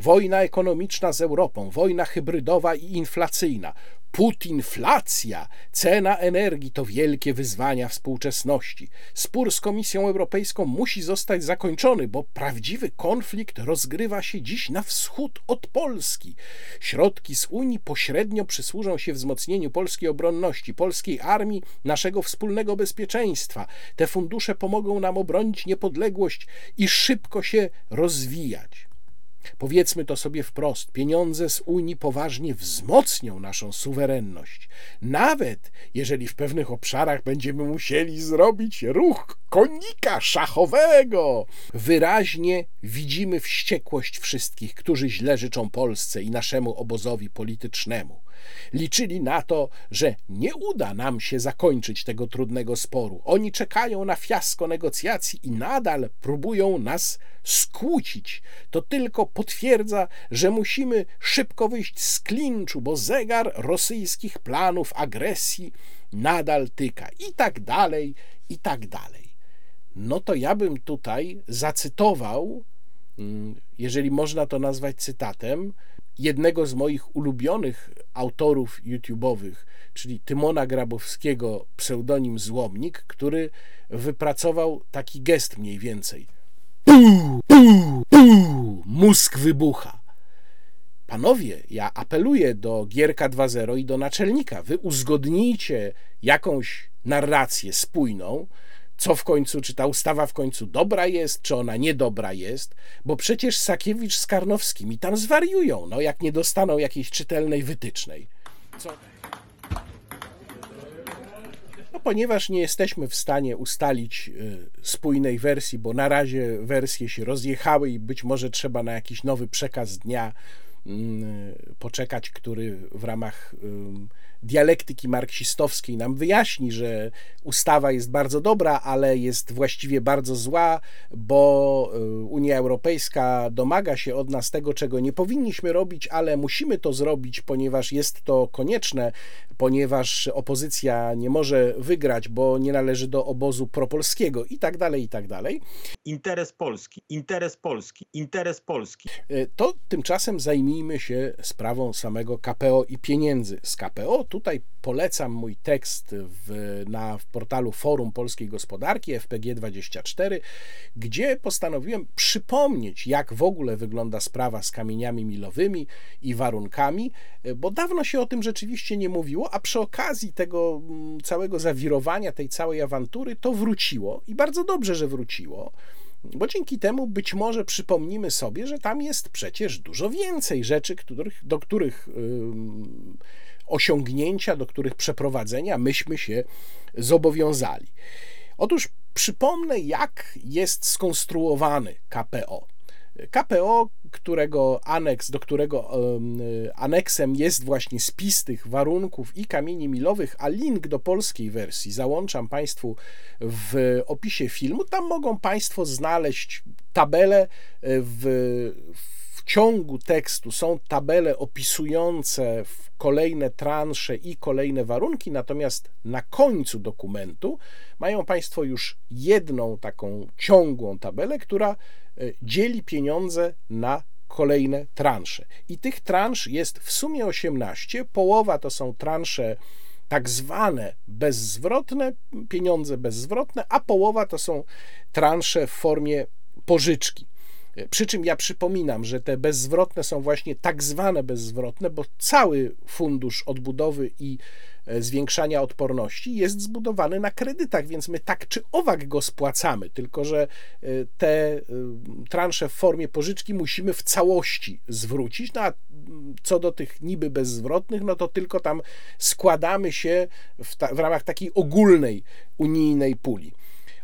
Wojna ekonomiczna z Europą, wojna hybrydowa i inflacyjna, putinflacja, cena energii to wielkie wyzwania współczesności. Spór z Komisją Europejską musi zostać zakończony, bo prawdziwy konflikt rozgrywa się dziś na wschód od Polski. Środki z Unii pośrednio przysłużą się wzmocnieniu polskiej obronności, polskiej armii, naszego wspólnego bezpieczeństwa. Te fundusze pomogą nam obronić niepodległość i szybko się rozwijać. Powiedzmy to sobie wprost: pieniądze z Unii poważnie wzmocnią naszą suwerenność. Nawet jeżeli w pewnych obszarach będziemy musieli zrobić ruch konika szachowego. Wyraźnie widzimy wściekłość wszystkich, którzy źle życzą Polsce i naszemu obozowi politycznemu. Liczyli na to, że nie uda nam się zakończyć tego trudnego sporu. Oni czekają na fiasko negocjacji i nadal próbują nas skłócić. To tylko potwierdza, że musimy szybko wyjść z klinczu, bo zegar rosyjskich planów agresji nadal tyka. I tak dalej, i tak dalej. No to ja bym tutaj zacytował, mm, jeżeli można to nazwać cytatem, jednego z moich ulubionych autorów YouTube'owych, czyli Tymona Grabowskiego, pseudonim Złomnik, który wypracował taki gest mniej więcej. Puu, puu, mózg wybucha. Panowie, ja apeluję do Gierka 2.0 i do naczelnika. Wy uzgodnijcie jakąś narrację spójną, co w końcu, czy ta ustawa w końcu dobra jest, czy ona niedobra jest, bo przecież Sakiewicz z Karnowskim i tam zwariują, no jak nie dostaną jakiejś czytelnej wytycznej. Co? No, ponieważ nie jesteśmy w stanie ustalić y, spójnej wersji, bo na razie wersje się rozjechały i być może trzeba na jakiś nowy przekaz dnia poczekać, który w ramach dialektyki marksistowskiej nam wyjaśni, że ustawa jest bardzo dobra, ale jest właściwie bardzo zła, bo y, Unia Europejska domaga się od nas tego, czego nie powinniśmy robić, ale musimy to zrobić, ponieważ jest to konieczne, ponieważ opozycja nie może wygrać, bo nie należy do obozu propolskiego i tak dalej, i tak dalej. Interes Polski, interes Polski, interes Polski. Y, to tymczasem zajmijmy się sprawą samego KPO i pieniędzy. Z KPO tutaj polecam mój tekst w, na w portalu Forum Polskiej Gospodarki FPG24, gdzie postanowiłem przypomnieć, jak w ogóle wygląda sprawa z kamieniami milowymi i warunkami, bo dawno się o tym rzeczywiście nie mówiło, a przy okazji tego mm, całego zawirowania, tej całej awantury, to wróciło i bardzo dobrze, że wróciło bo dzięki temu być może przypomnimy sobie, że tam jest przecież dużo więcej rzeczy, których, do których osiągnięcia, do których przeprowadzenia myśmy się zobowiązali. Otóż przypomnę, jak jest skonstruowany KPO. KPO, którego aneks, do którego aneksem jest właśnie spis tych warunków i kamieni milowych, a link do polskiej wersji załączam Państwu w opisie filmu. Tam mogą Państwo znaleźć tabelę w, w ciągu tekstu są tabele opisujące kolejne transze i kolejne warunki, natomiast na końcu dokumentu mają Państwo już jedną taką ciągłą tabelę, która e, dzieli pieniądze na kolejne transze. I tych transz jest w sumie 18. Połowa to są transze tak zwane bezzwrotne, pieniądze bezzwrotne, a połowa to są transze w formie pożyczki. Przy czym ja przypominam, że te bezzwrotne są właśnie tak zwane bezzwrotne, bo cały fundusz odbudowy i e, zwiększania odporności jest zbudowany na kredytach, więc my tak czy owak go spłacamy, tylko że e, te e, transze w formie pożyczki musimy w całości zwrócić. No a co do tych niby bezzwrotnych, no to tylko tam składamy się w, ta, w ramach takiej ogólnej unijnej puli.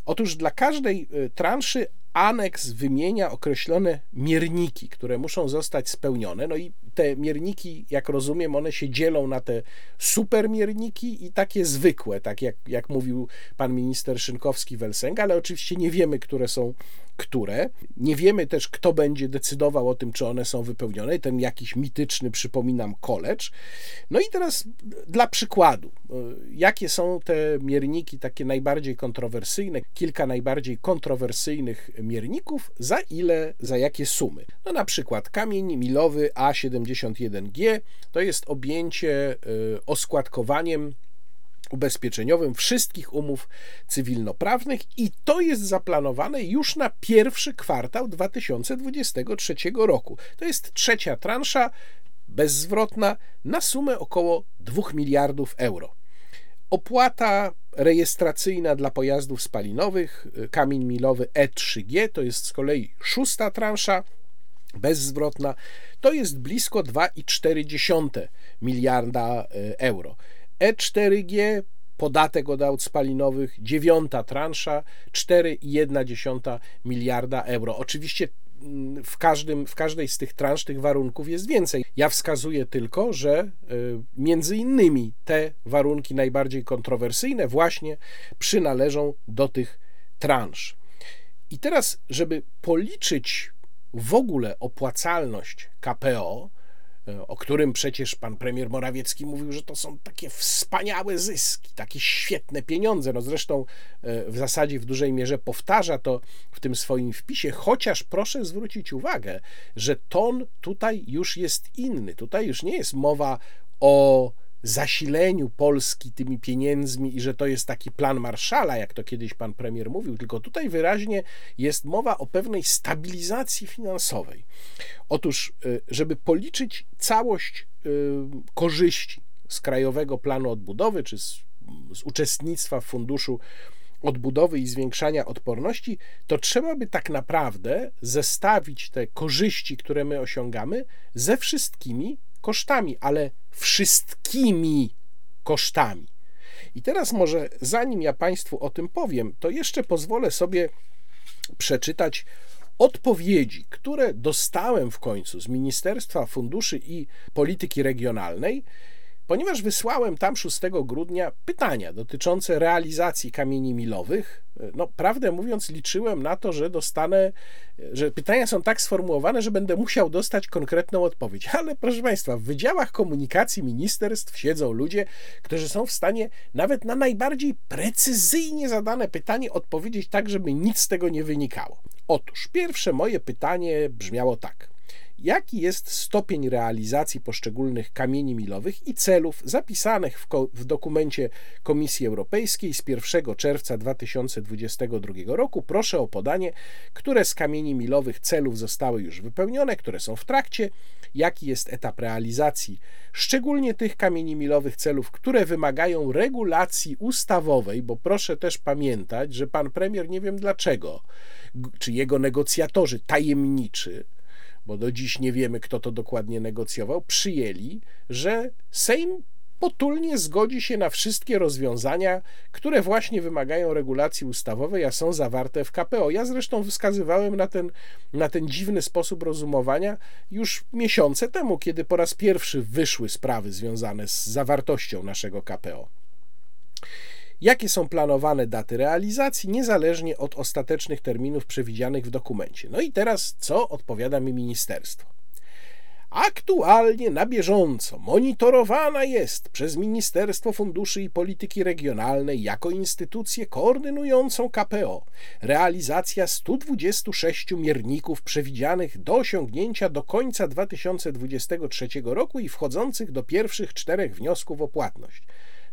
Otóż dla każdej transzy aneks wymienia określone mierniki, które muszą zostać spełnione. No i te mierniki, jak rozumiem, one się dzielą na te supermierniki i takie zwykłe, tak jak, jak mówił pan minister Szynkowski-Welsenga, ale oczywiście nie wiemy, które są które. Nie wiemy też, kto będzie decydował o tym, czy one są wypełnione. Ten jakiś mityczny, przypominam, college. No i teraz dla przykładu, jakie są te mierniki takie najbardziej kontrowersyjne, kilka najbardziej kontrowersyjnych mierników, za ile, za jakie sumy. No na przykład kamień milowy A71G to jest objęcie y, oskładkowaniem ubezpieczeniowym wszystkich umów cywilnoprawnych i to jest zaplanowane już na pierwszy kwartał 2023 roku. To jest trzecia transza bezzwrotna na sumę około 2 miliardów euro. Opłata rejestracyjna dla pojazdów spalinowych, kamień milowy E3G, to jest z kolei szósta transza bezzwrotna, to jest blisko 2,4 miliarda e, euro. E4G, podatek od aut spalinowych, dziewiąta transza, 4,1 miliarda euro. Oczywiście w, każdym, w każdej z tych transz tych warunków jest więcej. Ja wskazuję tylko, że e, między innymi te warunki najbardziej kontrowersyjne właśnie przynależą do tych transz. I teraz, żeby policzyć w ogóle opłacalność KPO, o którym przecież pan premier Morawiecki mówił, że to są takie wspaniałe zyski, takie świetne pieniądze. No zresztą e, w zasadzie w dużej mierze powtarza to w tym swoim wpisie, chociaż proszę zwrócić uwagę, że ton tutaj już jest inny. Tutaj już nie jest mowa o zasileniu Polski tymi pieniędzmi i że to jest taki plan Marszala, jak to kiedyś pan premier mówił, tylko tutaj wyraźnie jest mowa o pewnej stabilizacji finansowej. Otóż, y, żeby policzyć całość y, korzyści z Krajowego Planu Odbudowy czy z, z uczestnictwa w funduszu odbudowy i zwiększania odporności, to trzeba by tak naprawdę zestawić te korzyści, które my osiągamy, ze wszystkimi kosztami, ale wszystkimi kosztami. I teraz może zanim ja Państwu o tym powiem, to jeszcze pozwolę sobie przeczytać odpowiedzi, które dostałem w końcu z Ministerstwa Funduszy i Polityki Regionalnej ponieważ wysłałem tam 6 grudnia pytania dotyczące realizacji kamieni milowych. No, prawdę mówiąc, liczyłem na to, że dostanę, że pytania są tak sformułowane, że będę musiał dostać konkretną odpowiedź. Ale proszę Państwa, w wydziałach komunikacji ministerstw siedzą ludzie, którzy są w stanie nawet na najbardziej precyzyjnie zadane pytanie odpowiedzieć tak, żeby nic z tego nie wynikało. Otóż pierwsze moje pytanie brzmiało tak jaki jest stopień realizacji poszczególnych kamieni milowych i celów zapisanych w, w, dokumencie Komisji Europejskiej z 1 czerwca 2022 roku. Proszę o podanie, które z kamieni milowych celów zostały już wypełnione, które są w trakcie, jaki jest etap realizacji, szczególnie tych kamieni milowych celów, które wymagają regulacji ustawowej, bo proszę też pamiętać, że pan premier nie wiem dlaczego, czy jego negocjatorzy tajemniczy, bo do dziś nie wiemy, kto to dokładnie negocjował, przyjęli, że Sejm potulnie zgodzi się na wszystkie rozwiązania, które właśnie wymagają regulacji ustawowej, a są zawarte w KPO. Ja zresztą wskazywałem na ten, na ten dziwny sposób rozumowania już miesiące temu, kiedy po raz pierwszy wyszły sprawy związane z zawartością naszego KPO jakie są planowane daty realizacji, niezależnie od ostatecznych terminów przewidzianych w dokumencie. No i teraz, co odpowiada mi ministerstwo? Aktualnie na bieżąco monitorowana jest przez Ministerstwo Funduszy i Polityki Regionalnej jako instytucję koordynującą KPO realizacja 126 mierników przewidzianych do osiągnięcia do końca 2023 roku i wchodzących do pierwszych czterech wniosków o płatność.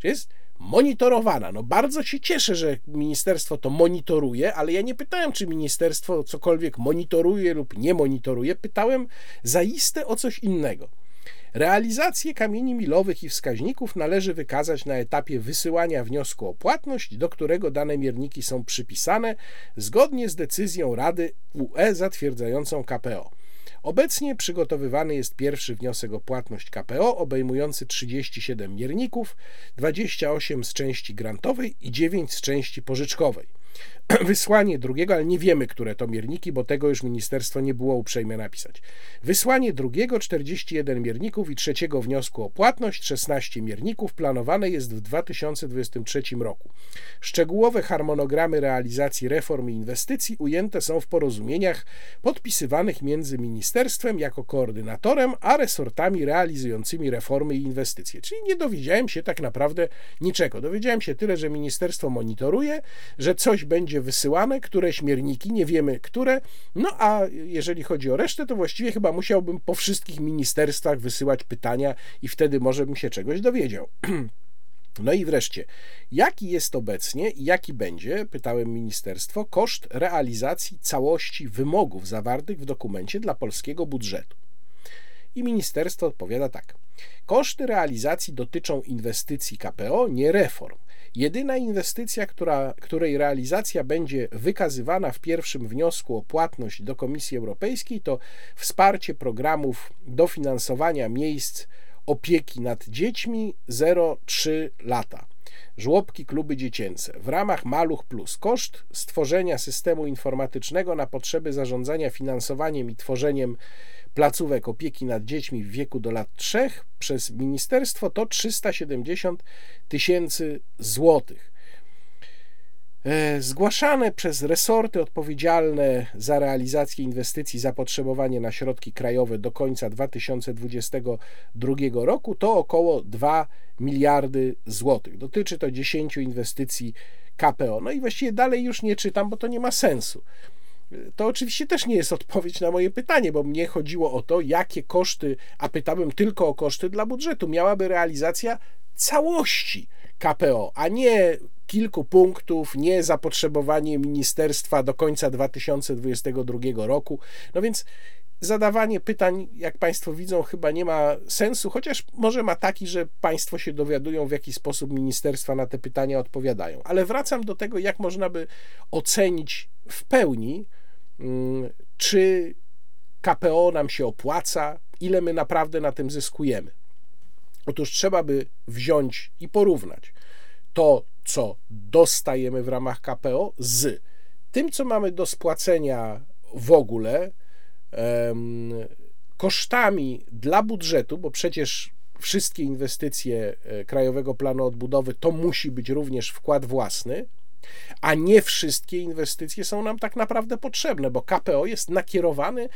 Jest monitorowana. No bardzo się cieszę, że ministerstwo to monitoruje, ale ja nie pytałem, czy ministerstwo cokolwiek monitoruje lub nie monitoruje. Pytałem zaiste o coś innego. Realizację kamieni milowych i wskaźników należy wykazać na etapie wysyłania wniosku o płatność, do którego dane mierniki są przypisane zgodnie z decyzją Rady UE zatwierdzającą KPO. Obecnie przygotowywany jest pierwszy wniosek o płatność KPO obejmujący 37 mierników, 28 z części grantowej i 9 z części pożyczkowej. Wysłanie drugiego, ale nie wiemy, które to mierniki, bo tego już ministerstwo nie było uprzejme napisać. Wysłanie drugiego 41 mierników i trzeciego wniosku o płatność 16 mierników planowane jest w 2023 roku. Szczegółowe harmonogramy realizacji reform i inwestycji ujęte są w porozumieniach podpisywanych między ministerstwem jako koordynatorem, a resortami realizującymi reformy i inwestycje. Czyli nie dowiedziałem się tak naprawdę niczego. Dowiedziałem się tyle, że ministerstwo monitoruje, że coś będzie wysyłane, które śmierniki, nie wiemy które. No a jeżeli chodzi o resztę, to właściwie chyba musiałbym po wszystkich ministerstwach wysyłać pytania i wtedy może bym się czegoś dowiedział. No i wreszcie, jaki jest obecnie i jaki będzie, pytałem ministerstwo, koszt realizacji całości wymogów zawartych w dokumencie dla polskiego budżetu? I ministerstwo odpowiada tak. Koszty realizacji dotyczą inwestycji KPO, nie reform. Jedyna inwestycja, która, której realizacja będzie wykazywana w pierwszym wniosku o płatność do Komisji Europejskiej, to wsparcie programów dofinansowania miejsc opieki nad dziećmi 0-3 lata. Żłobki, kluby dziecięce. W ramach Maluch Plus koszt stworzenia systemu informatycznego na potrzeby zarządzania finansowaniem i tworzeniem placówek opieki nad dziećmi w wieku do lat 3 przez ministerstwo to 370 tysięcy złotych. E, zgłaszane przez resorty odpowiedzialne za realizację inwestycji zapotrzebowanie na środki krajowe do końca 2022 roku to około 2 miliardy złotych. Dotyczy to 10 inwestycji KPO. No i właściwie dalej już nie czytam, bo to nie ma sensu. To oczywiście też nie jest odpowiedź na moje pytanie, bo mnie chodziło o to, jakie koszty, a pytałem tylko o koszty dla budżetu, miałaby realizacja całości KPO, a nie kilku punktów, nie zapotrzebowanie ministerstwa do końca 2022 roku. No więc zadawanie pytań, jak Państwo widzą, chyba nie ma sensu, chociaż może ma taki, że Państwo się dowiadują, w jaki sposób ministerstwa na te pytania odpowiadają. Ale wracam do tego, jak można by ocenić w pełni czy KPO nam się opłaca, ile my naprawdę na tym zyskujemy. Otóż trzeba by wziąć i porównać to, co dostajemy w ramach KPO, z tym, co mamy do spłacenia w ogóle, kosztami dla budżetu, bo przecież wszystkie inwestycje e, Krajowego Planu Odbudowy to musi być również wkład własny, a nie wszystkie inwestycje są nam tak naprawdę potrzebne, bo KPO jest nakierowany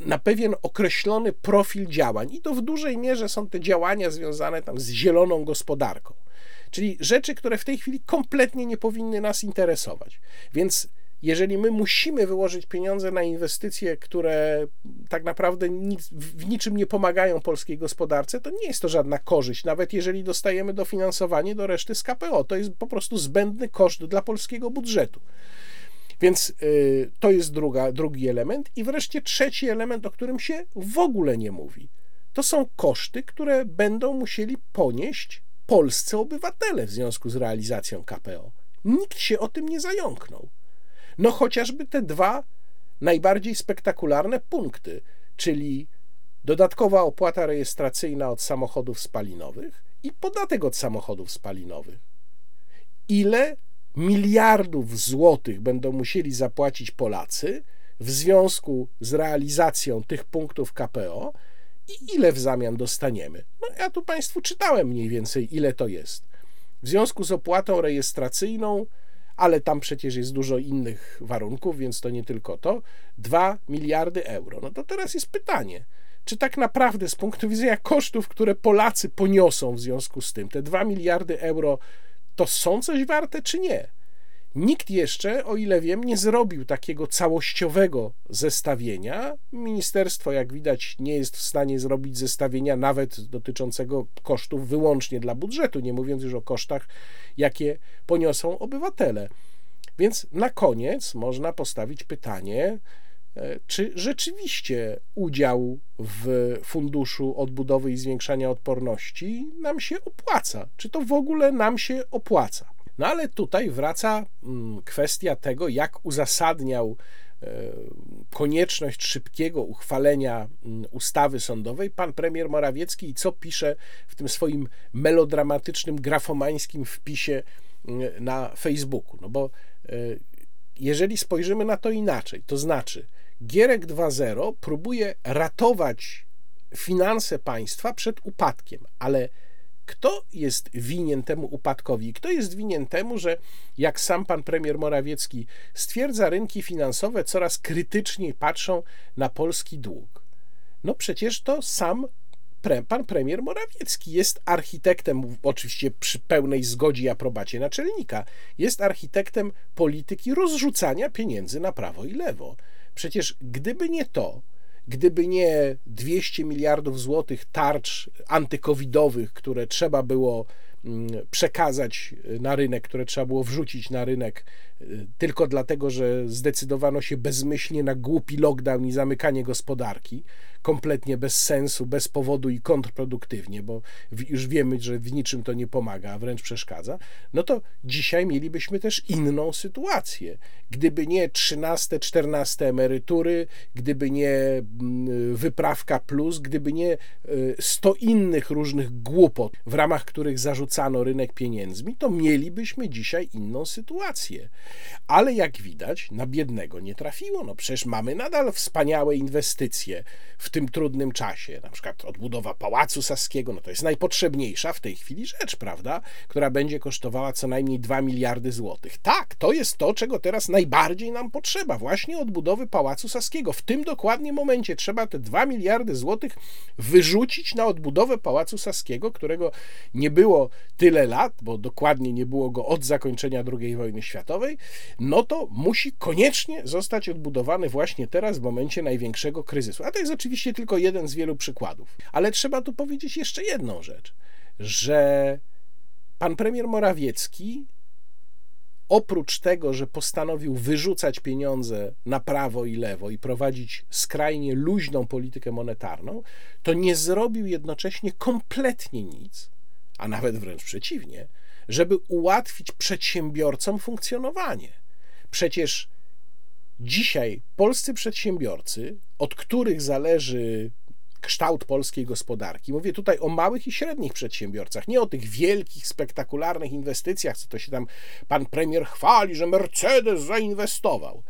na pewien określony profil działań i to w dużej mierze są te działania związane tam z zieloną gospodarką. Czyli rzeczy, które w tej chwili kompletnie nie powinny nas interesować. Więc jeżeli my musimy wyłożyć pieniądze na inwestycje, które tak naprawdę nic, w niczym nie pomagają polskiej gospodarce, to nie jest to żadna korzyść, nawet jeżeli dostajemy dofinansowanie do reszty z KPO. To jest po prostu zbędny koszt dla polskiego budżetu. Więc y, to jest druga, drugi element. I wreszcie trzeci element, o którym się w ogóle nie mówi. To są koszty, które będą musieli ponieść polscy obywatele w związku z realizacją KPO. Nikt się o tym nie zająknął. No chociażby te dwa najbardziej spektakularne punkty, czyli dodatkowa opłata rejestracyjna od samochodów spalinowych i podatek od samochodów spalinowych. Ile miliardów złotych będą musieli zapłacić Polacy w związku z realizacją tych punktów KPO i ile w zamian dostaniemy? No ja tu Państwu czytałem mniej więcej, ile to jest. W związku z opłatą rejestracyjną ale tam przecież jest dużo innych warunków, więc to nie tylko to. 2 miliardy euro. No to teraz jest pytanie, czy tak naprawdę z punktu widzenia kosztów, które Polacy poniosą w związku z tym, te 2 miliardy euro to są coś warte, czy nie? Nikt jeszcze, o ile wiem, nie zrobił takiego całościowego zestawienia. Ministerstwo, jak widać, nie jest w stanie zrobić zestawienia nawet dotyczącego kosztów wyłącznie dla budżetu, nie mówiąc już o kosztach, jakie poniosą obywatele. Więc na koniec można postawić pytanie, e, czy rzeczywiście udział w Funduszu Odbudowy i Zwiększania Odporności nam się opłaca? Czy to w ogóle nam się opłaca? No ale tutaj wraca mm, kwestia tego, jak uzasadniał e, konieczność szybkiego uchwalenia mm, ustawy sądowej pan premier Morawiecki i co pisze w tym swoim melodramatycznym, grafomańskim wpisie mm, na Facebooku. No bo e, jeżeli spojrzymy na to inaczej, to znaczy Gierek 2.0 próbuje ratować finanse państwa przed upadkiem, ale kto jest winien temu upadkowi? Kto jest winien temu, że jak sam pan premier Morawiecki stwierdza, rynki finansowe coraz krytyczniej patrzą na polski dług? No przecież to sam pre, pan premier Morawiecki jest architektem, oczywiście przy pełnej zgodzie i aprobacie naczelnika, jest architektem polityki rozrzucania pieniędzy na prawo i lewo. Przecież gdyby nie to, Gdyby nie 200 miliardów złotych tarcz antykowidowych, które trzeba było mm, przekazać na rynek, które trzeba było wrzucić na rynek y, tylko dlatego, że zdecydowano się bezmyślnie na głupi lockdown i zamykanie gospodarki, kompletnie bez sensu, bez powodu i kontrproduktywnie, bo już wiemy, że w niczym to nie pomaga, a wręcz przeszkadza, no to dzisiaj mielibyśmy też inną sytuację. Gdyby nie 13, 14 emerytury, gdyby nie mm, wyprawka plus, gdyby nie 100 y, innych różnych głupot, w ramach których zarzucano rynek pieniędzmi, to mielibyśmy dzisiaj inną sytuację. Ale jak widać, na biednego nie trafiło. No przecież mamy nadal wspaniałe inwestycje w w tym trudnym czasie. Na przykład odbudowa Pałacu Saskiego, no to jest najpotrzebniejsza w tej chwili rzecz, prawda? Która będzie kosztowała co najmniej 2 miliardy złotych. Tak, to jest to, czego teraz najbardziej nam potrzeba, właśnie odbudowy Pałacu Saskiego. W tym dokładnie momencie trzeba te 2 miliardy złotych wyrzucić na odbudowę Pałacu Saskiego, którego nie było tyle lat, bo dokładnie nie było go od zakończenia II wojny światowej, no to musi koniecznie zostać odbudowany właśnie teraz, w momencie największego kryzysu. A to jest oczywiście oczywiście tylko jeden z wielu przykładów. Ale trzeba tu powiedzieć jeszcze jedną rzecz, że pan premier Morawiecki oprócz tego, że postanowił wyrzucać pieniądze na prawo i lewo i prowadzić skrajnie luźną politykę monetarną, to nie zrobił jednocześnie kompletnie nic, a nawet wręcz przeciwnie, żeby ułatwić przedsiębiorcom funkcjonowanie. Przecież Dzisiaj polscy przedsiębiorcy, od których zależy kształt polskiej gospodarki. Mówię tutaj o małych i średnich przedsiębiorcach, nie o tych wielkich, spektakularnych inwestycjach, co to się tam pan premier chwali, że Mercedes zainwestował.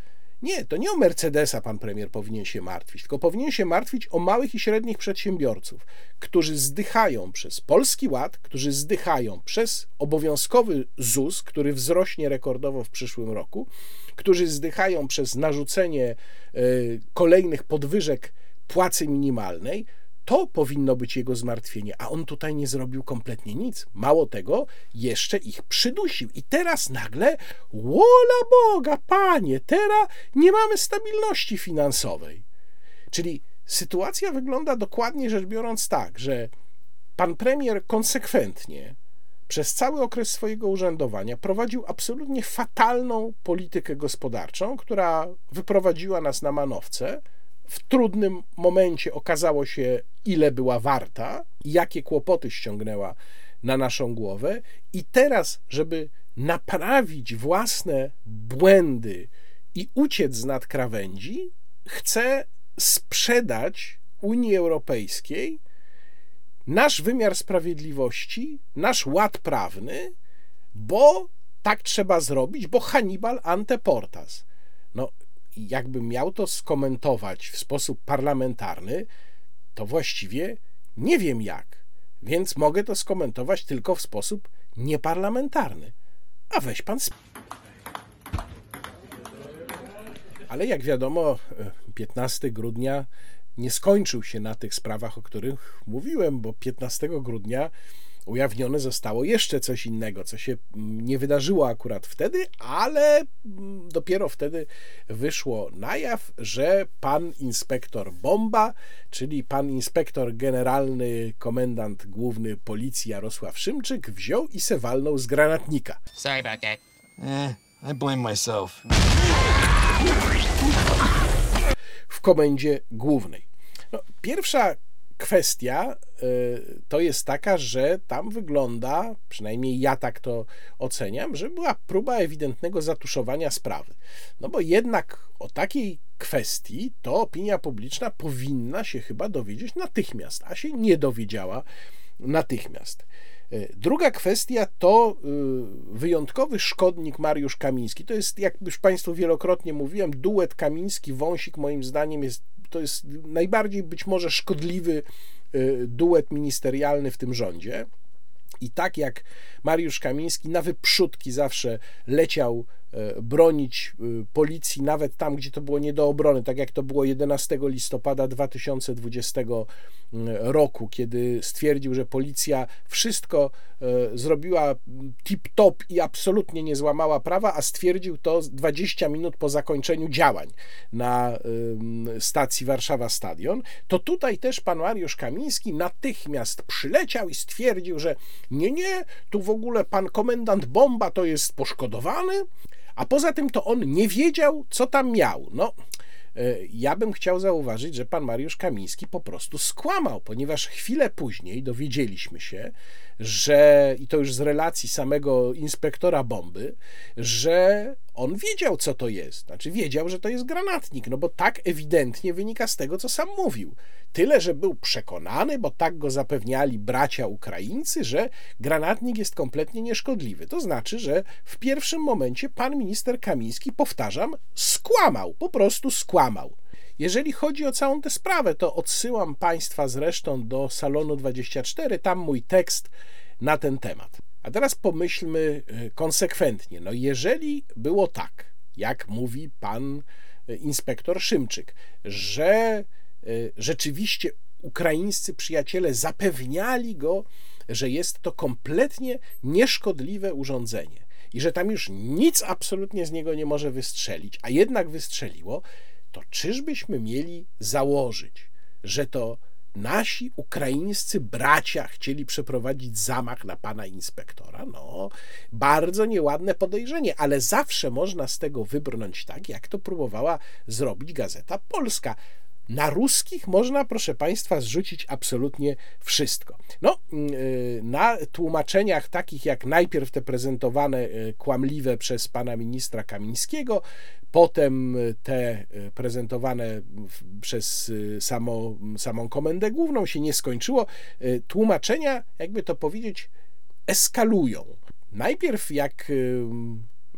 Nie, to nie o Mercedesa pan premier powinien się martwić, tylko powinien się martwić o małych i średnich przedsiębiorców, którzy zdychają przez Polski Ład, którzy zdychają przez obowiązkowy ZUS, który wzrośnie rekordowo w przyszłym roku, którzy zdychają przez narzucenie y, kolejnych podwyżek płacy minimalnej, to powinno być jego zmartwienie, a on tutaj nie zrobił kompletnie nic. Mało tego, jeszcze ich przydusił. I teraz nagle, wola Boga, panie, teraz nie mamy stabilności finansowej. Czyli sytuacja wygląda dokładnie rzecz biorąc tak, że pan premier konsekwentnie przez cały okres swojego urzędowania prowadził absolutnie fatalną politykę gospodarczą, która wyprowadziła nas na manowce. W trudnym momencie okazało się, ile była warta, jakie kłopoty ściągnęła na naszą głowę, i teraz, żeby naprawić własne błędy i uciec z nad krawędzi, chce sprzedać Unii Europejskiej nasz wymiar sprawiedliwości, nasz ład prawny, bo tak trzeba zrobić, bo Hannibal anteportas. No, jakbym miał to skomentować w sposób parlamentarny, to właściwie nie wiem jak, więc mogę to skomentować tylko w sposób nieparlamentarny. A weź pan. Sp- Ale jak wiadomo, 15 grudnia nie skończył się na tych sprawach, o których mówiłem, bo 15 grudnia ujawnione zostało jeszcze coś innego, co się mm, nie wydarzyło akurat wtedy, ale mm, dopiero wtedy wyszło na jaw, że pan inspektor Bomba, czyli pan inspektor generalny, komendant główny policji Jarosław Szymczyk wziął i se walnął z granatnika. Sorry about that. Eh, I blame myself. W komendzie głównej. No, pierwsza kwestia y, to jest taka, że tam wygląda, przynajmniej ja tak to oceniam, że była próba ewidentnego zatuszowania sprawy. No bo jednak o takiej kwestii to opinia publiczna powinna się chyba dowiedzieć natychmiast, a się nie dowiedziała natychmiast. Y, druga kwestia to y, wyjątkowy szkodnik Mariusz Kamiński. To jest, jak już Państwu wielokrotnie mówiłem, duet Kamiński-Wąsik moim zdaniem jest to jest najbardziej być może szkodliwy y, duet ministerialny w tym rządzie. I tak jak Mariusz Kamiński na wyprzódki zawsze leciał e, bronić y, policji, nawet tam, gdzie to było nie do obrony, tak jak to było 11 listopada 2020 roku, kiedy stwierdził, że policja wszystko e, zrobiła tip-top i absolutnie nie złamała prawa, a stwierdził to 20 minut po zakończeniu działań na stacji Warszawa Stadion, to tutaj też pan Mariusz Kamiński natychmiast przyleciał i stwierdził, że nie, nie, tu w ogóle pan komendant Bomba to jest poszkodowany, a poza tym to on nie wiedział, co tam miał. No, E, ja bym chciał zauważyć, że pan Mariusz Kamiński po prostu skłamał, ponieważ chwilę później dowiedzieliśmy się, że, i to już z relacji samego inspektora bomby, że on wiedział, co to jest. Znaczy, wiedział, że to jest granatnik, no bo tak ewidentnie wynika z tego, co sam mówił. Tyle, że był przekonany, bo tak go zapewniali bracia Ukraińcy, że granatnik jest kompletnie nieszkodliwy. To znaczy, że w pierwszym momencie pan minister Kamiński, powtarzam, skłamał, po prostu skłamał. Jeżeli chodzi o całą tę sprawę, to odsyłam Państwa zresztą do salonu 24, tam mój tekst na ten temat. A teraz pomyślmy y, konsekwentnie. No, jeżeli było tak, jak mówi pan y, inspektor Szymczyk, że rzeczywiście ukraińscy przyjaciele zapewniali go, że jest to kompletnie nieszkodliwe urządzenie i że tam już nic absolutnie z niego nie może wystrzelić, a jednak wystrzeliło, to czyżbyśmy mieli założyć, że to nasi ukraińscy bracia chcieli przeprowadzić zamach na pana inspektora? No, bardzo nieładne podejrzenie, ale zawsze można z tego wybrnąć tak, jak to próbowała zrobić Gazeta Polska. Na ruskich można, proszę Państwa, zrzucić absolutnie wszystko. No, y, na tłumaczeniach takich jak najpierw te prezentowane y, kłamliwe przez pana ministra Kamińskiego, potem te prezentowane przez samo, samą komendę główną się nie skończyło. Tłumaczenia, jakby to powiedzieć, eskalują. Najpierw, jak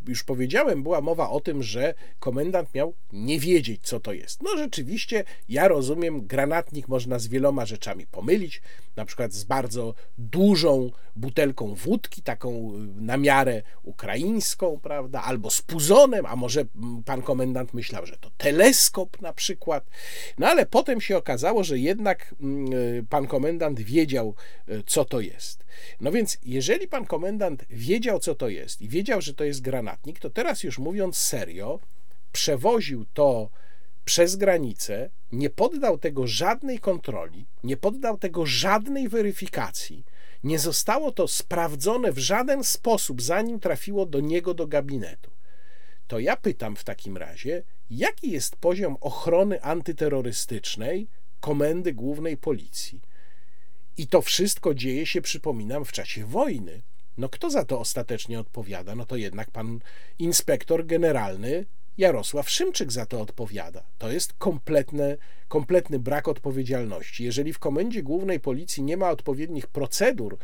już powiedziałem, była mowa o tym, że komendant miał nie wiedzieć, co to jest. No rzeczywiście, ja rozumiem, granatnik można z wieloma rzeczami pomylić, na przykład z bardzo dużą butelką wódki, taką y, na miarę ukraińską, prawda, albo z puzonem, a może mm, pan komendant myślał, że to teleskop na przykład. No ale potem się okazało, że jednak mm, y, pan komendant wiedział, y, co to jest. No więc, jeżeli pan komendant wiedział, co to jest i wiedział, że to jest granatnik, to teraz już mówiąc serio, przewoził to przez granicę, nie poddał tego żadnej kontroli, nie poddał tego żadnej weryfikacji, nie zostało to sprawdzone w żaden sposób, zanim trafiło do niego do gabinetu. To ja pytam w takim razie, jaki jest poziom ochrony antyterrorystycznej Komendy Głównej Policji? I to wszystko dzieje się, przypominam, w czasie wojny. No kto za to ostatecznie odpowiada? No to jednak pan inspektor generalny Jarosław Szymczyk za to odpowiada. To jest kompletny, kompletny brak odpowiedzialności. Jeżeli w Komendzie Głównej Policji nie ma odpowiednich procedur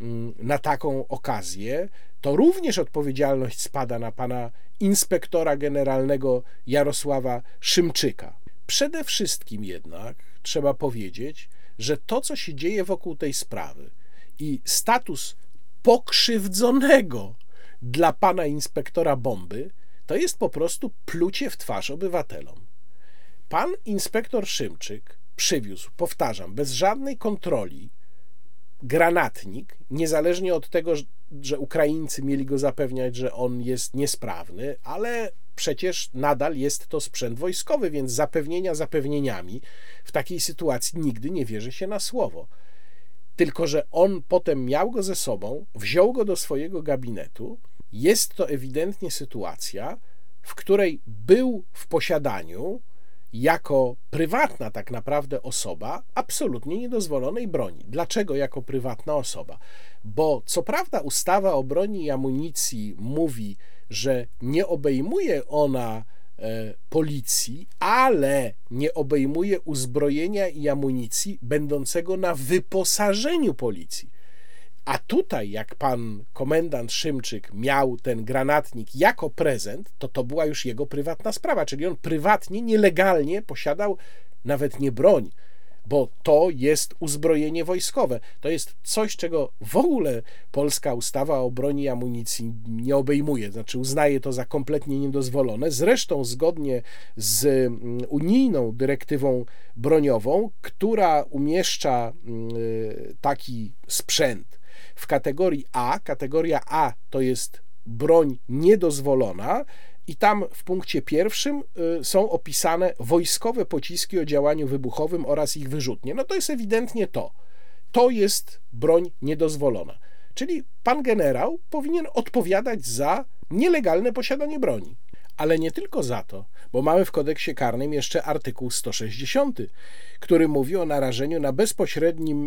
mm, na taką okazję, to również odpowiedzialność spada na pana inspektora generalnego Jarosława Szymczyka. Przede wszystkim jednak trzeba powiedzieć, że to, co się dzieje wokół tej sprawy i status pokrzywdzonego dla pana inspektora bomby, to jest po prostu plucie w twarz obywatelom. Pan inspektor Szymczyk przywiózł, powtarzam, bez żadnej kontroli granatnik, niezależnie od tego, że Ukraińcy mieli go zapewniać, że on jest niesprawny, ale przecież nadal jest to sprzęt wojskowy, więc zapewnienia zapewnieniami w takiej sytuacji nigdy nie wierzy się na słowo. Tylko, że on potem miał go ze sobą, wziął go do swojego gabinetu. Jest to ewidentnie sytuacja, w której był w posiadaniu jako prywatna tak naprawdę osoba absolutnie niedozwolonej broni. Dlaczego jako prywatna osoba? Bo co prawda ustawa o broni i amunicji mówi, że nie obejmuje ona e, policji, ale nie obejmuje uzbrojenia i amunicji będącego na wyposażeniu policji. A tutaj, jak pan komendant Szymczyk miał ten granatnik jako prezent, to to była już jego prywatna sprawa, czyli on prywatnie, nielegalnie posiadał nawet nie broń, bo to jest uzbrojenie wojskowe. To jest coś, czego w ogóle polska ustawa o broni i amunicji nie obejmuje, znaczy uznaje to za kompletnie niedozwolone. Zresztą zgodnie z mm, unijną dyrektywą broniową, która umieszcza mm, taki sprzęt w kategorii A. Kategoria A to jest broń niedozwolona, i tam w punkcie pierwszym y, są opisane wojskowe pociski o działaniu wybuchowym oraz ich wyrzutnie. No to jest ewidentnie to. To jest broń niedozwolona. Czyli pan generał powinien odpowiadać za nielegalne posiadanie broni. Ale nie tylko za to, bo mamy w kodeksie karnym jeszcze artykuł 160, który mówi o narażeniu na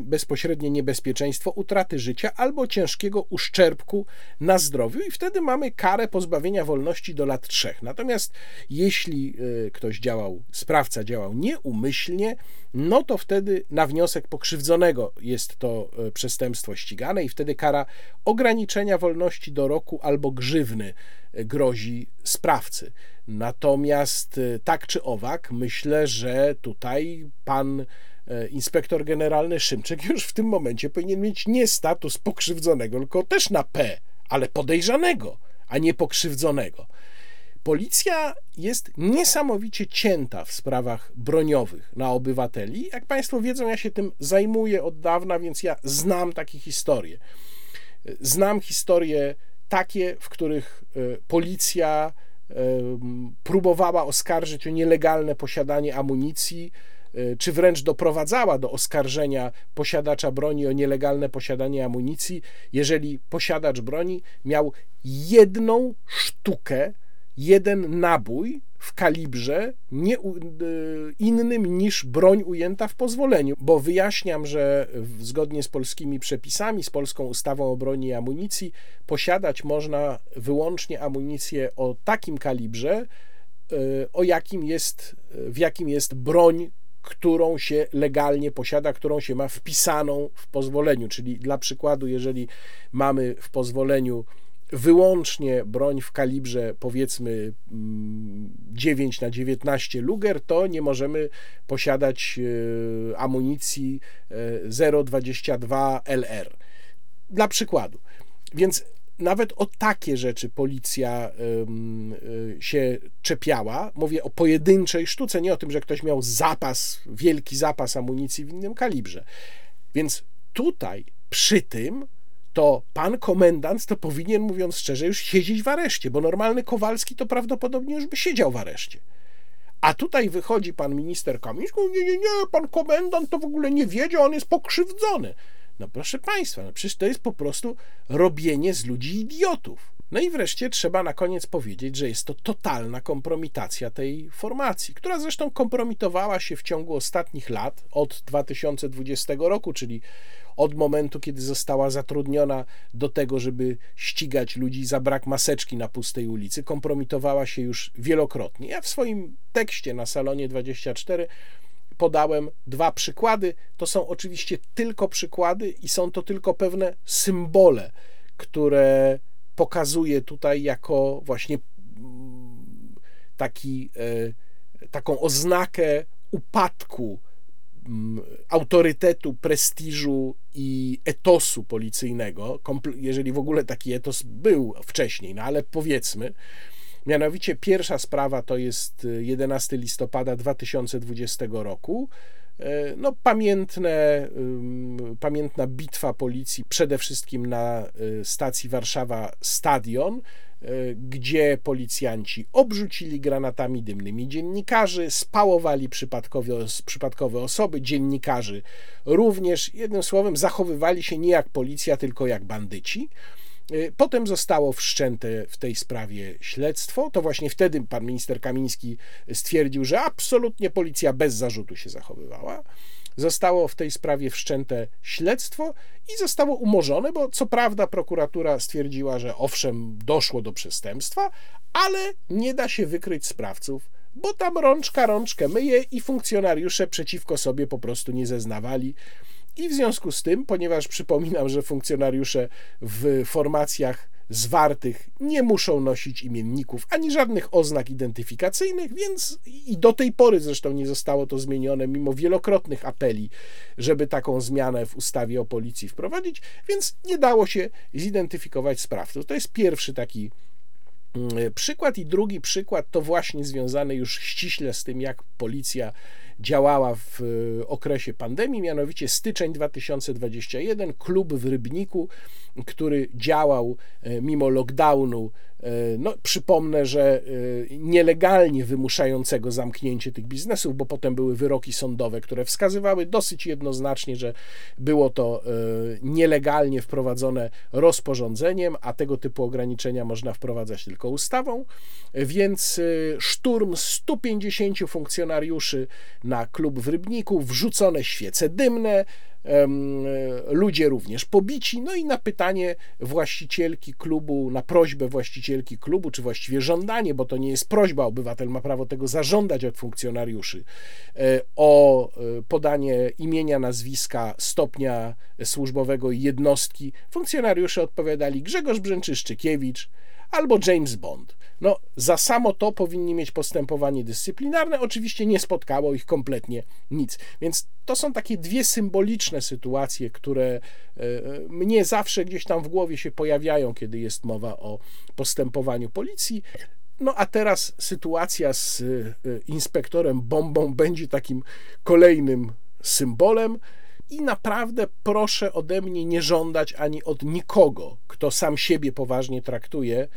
bezpośrednie niebezpieczeństwo utraty życia albo ciężkiego uszczerbku na zdrowiu, i wtedy mamy karę pozbawienia wolności do lat trzech. Natomiast jeśli e, ktoś działał, sprawca działał nieumyślnie, no to wtedy na wniosek pokrzywdzonego jest to e, przestępstwo ścigane i wtedy kara ograniczenia wolności do roku albo grzywny grozi sprawcy. Natomiast e, tak czy owak, myślę, że tutaj pan inspektor generalny Szymczyk już w tym momencie powinien mieć nie status pokrzywdzonego, tylko też na P, ale podejrzanego, a nie pokrzywdzonego. Policja jest niesamowicie cięta w sprawach broniowych na obywateli. Jak Państwo wiedzą, ja się tym zajmuję od dawna, więc ja znam takie historie. Znam historie takie, w których e, policja e, próbowała oskarżyć o nielegalne posiadanie amunicji, e, czy wręcz doprowadzała do oskarżenia posiadacza broni o nielegalne posiadanie amunicji, jeżeli posiadacz broni miał jedną sztukę jeden nabój w kalibrze nie, innym niż broń ujęta w pozwoleniu, bo wyjaśniam, że zgodnie z polskimi przepisami, z polską ustawą o broni i amunicji, posiadać można wyłącznie amunicję o takim kalibrze, o jakim jest, w jakim jest broń, którą się legalnie posiada, którą się ma wpisaną w pozwoleniu. Czyli dla przykładu, jeżeli mamy w pozwoleniu wyłącznie broń w kalibrze powiedzmy 9 mm, na 19 Luger, to nie możemy posiadać e, amunicji 0,22 e, LR. Dla przykładu. Więc nawet o takie rzeczy policja e, się czepiała. Mówię o pojedynczej sztuce, nie o tym, że ktoś miał zapas, wielki zapas amunicji w innym kalibrze. Więc tutaj przy tym to pan komendant to powinien, mówiąc szczerze, już siedzieć w areszcie, bo normalny Kowalski to prawdopodobnie już by siedział w areszcie. A tutaj wychodzi pan minister Kamiński, nie, nie, nie, pan komendant to w ogóle nie wiedział, on jest pokrzywdzony. No proszę państwa, no przecież to jest po prostu robienie z ludzi idiotów. No i wreszcie trzeba na koniec powiedzieć, że jest to totalna kompromitacja tej formacji, która zresztą kompromitowała się w ciągu ostatnich lat, od 2020 roku, czyli od momentu, kiedy została zatrudniona do tego, żeby ścigać ludzi za brak maseczki na pustej ulicy, kompromitowała się już wielokrotnie. Ja w swoim tekście na salonie 24 podałem dwa przykłady. To są oczywiście tylko przykłady i są to tylko pewne symbole, które pokazuję tutaj jako właśnie mm, taki, e, taką oznakę upadku autorytetu, prestiżu i etosu policyjnego, jeżeli w ogóle taki etos był wcześniej, no ale powiedzmy. Mianowicie pierwsza sprawa to jest 11 listopada 2020 roku. E, no, pamiętne, pamiętna bitwa policji, przede wszystkim na e, stacji Warszawa Stadion, E, gdzie policjanci obrzucili granatami dymnymi dziennikarzy, spałowali przypadkowe, przypadkowe osoby, dziennikarzy również, jednym słowem, zachowywali się nie jak policja, tylko jak bandyci. E, potem zostało wszczęte w tej sprawie śledztwo. To właśnie wtedy pan minister Kamiński stwierdził, że absolutnie policja bez zarzutu się zachowywała. Zostało w tej sprawie wszczęte śledztwo i zostało umorzone, bo co prawda prokuratura stwierdziła, że owszem, doszło do przestępstwa, ale nie da się wykryć sprawców, bo tam rączka rączkę myje i funkcjonariusze przeciwko sobie po prostu nie zeznawali. I w związku z tym, ponieważ przypominam, że funkcjonariusze w formacjach zwartych nie muszą nosić imienników ani żadnych oznak identyfikacyjnych, więc i do tej pory zresztą nie zostało to zmienione, mimo wielokrotnych apeli, żeby taką zmianę w ustawie o policji wprowadzić, więc nie dało się zidentyfikować sprawców. To jest pierwszy taki mm, przykład, i drugi przykład to właśnie związany już ściśle z tym, jak policja działała w e, okresie pandemii, mianowicie styczeń 2021, klub w Rybniku, który działał e, mimo lockdownu no, przypomnę, że e, nielegalnie wymuszającego zamknięcie tych biznesów, bo potem były wyroki sądowe, które wskazywały dosyć jednoznacznie, że było to e, nielegalnie wprowadzone rozporządzeniem, a tego typu ograniczenia można wprowadzać tylko ustawą. Więc szturm 150 funkcjonariuszy na klub w Rybniku, wrzucone świece dymne, ludzie również pobici. No i na pytanie właścicielki klubu, na prośbę właścicielki klubu, czy właściwie żądanie, bo to nie jest prośba, obywatel ma prawo tego zażądać od funkcjonariuszy, e, o e, podanie imienia, nazwiska, stopnia służbowego i jednostki, funkcjonariusze odpowiadali Grzegorz Brzęczyszczykiewicz albo James Bond. No, za samo to powinni mieć postępowanie dyscyplinarne. Oczywiście nie spotkało ich kompletnie nic. Więc to są takie dwie symboliczne sytuacje, które e, mnie zawsze gdzieś tam w głowie się pojawiają, kiedy jest mowa o postępowaniu policji. No a teraz sytuacja z e, inspektorem bombą będzie takim kolejnym symbolem. I naprawdę proszę ode mnie nie żądać ani od nikogo, kto sam siebie poważnie traktuje,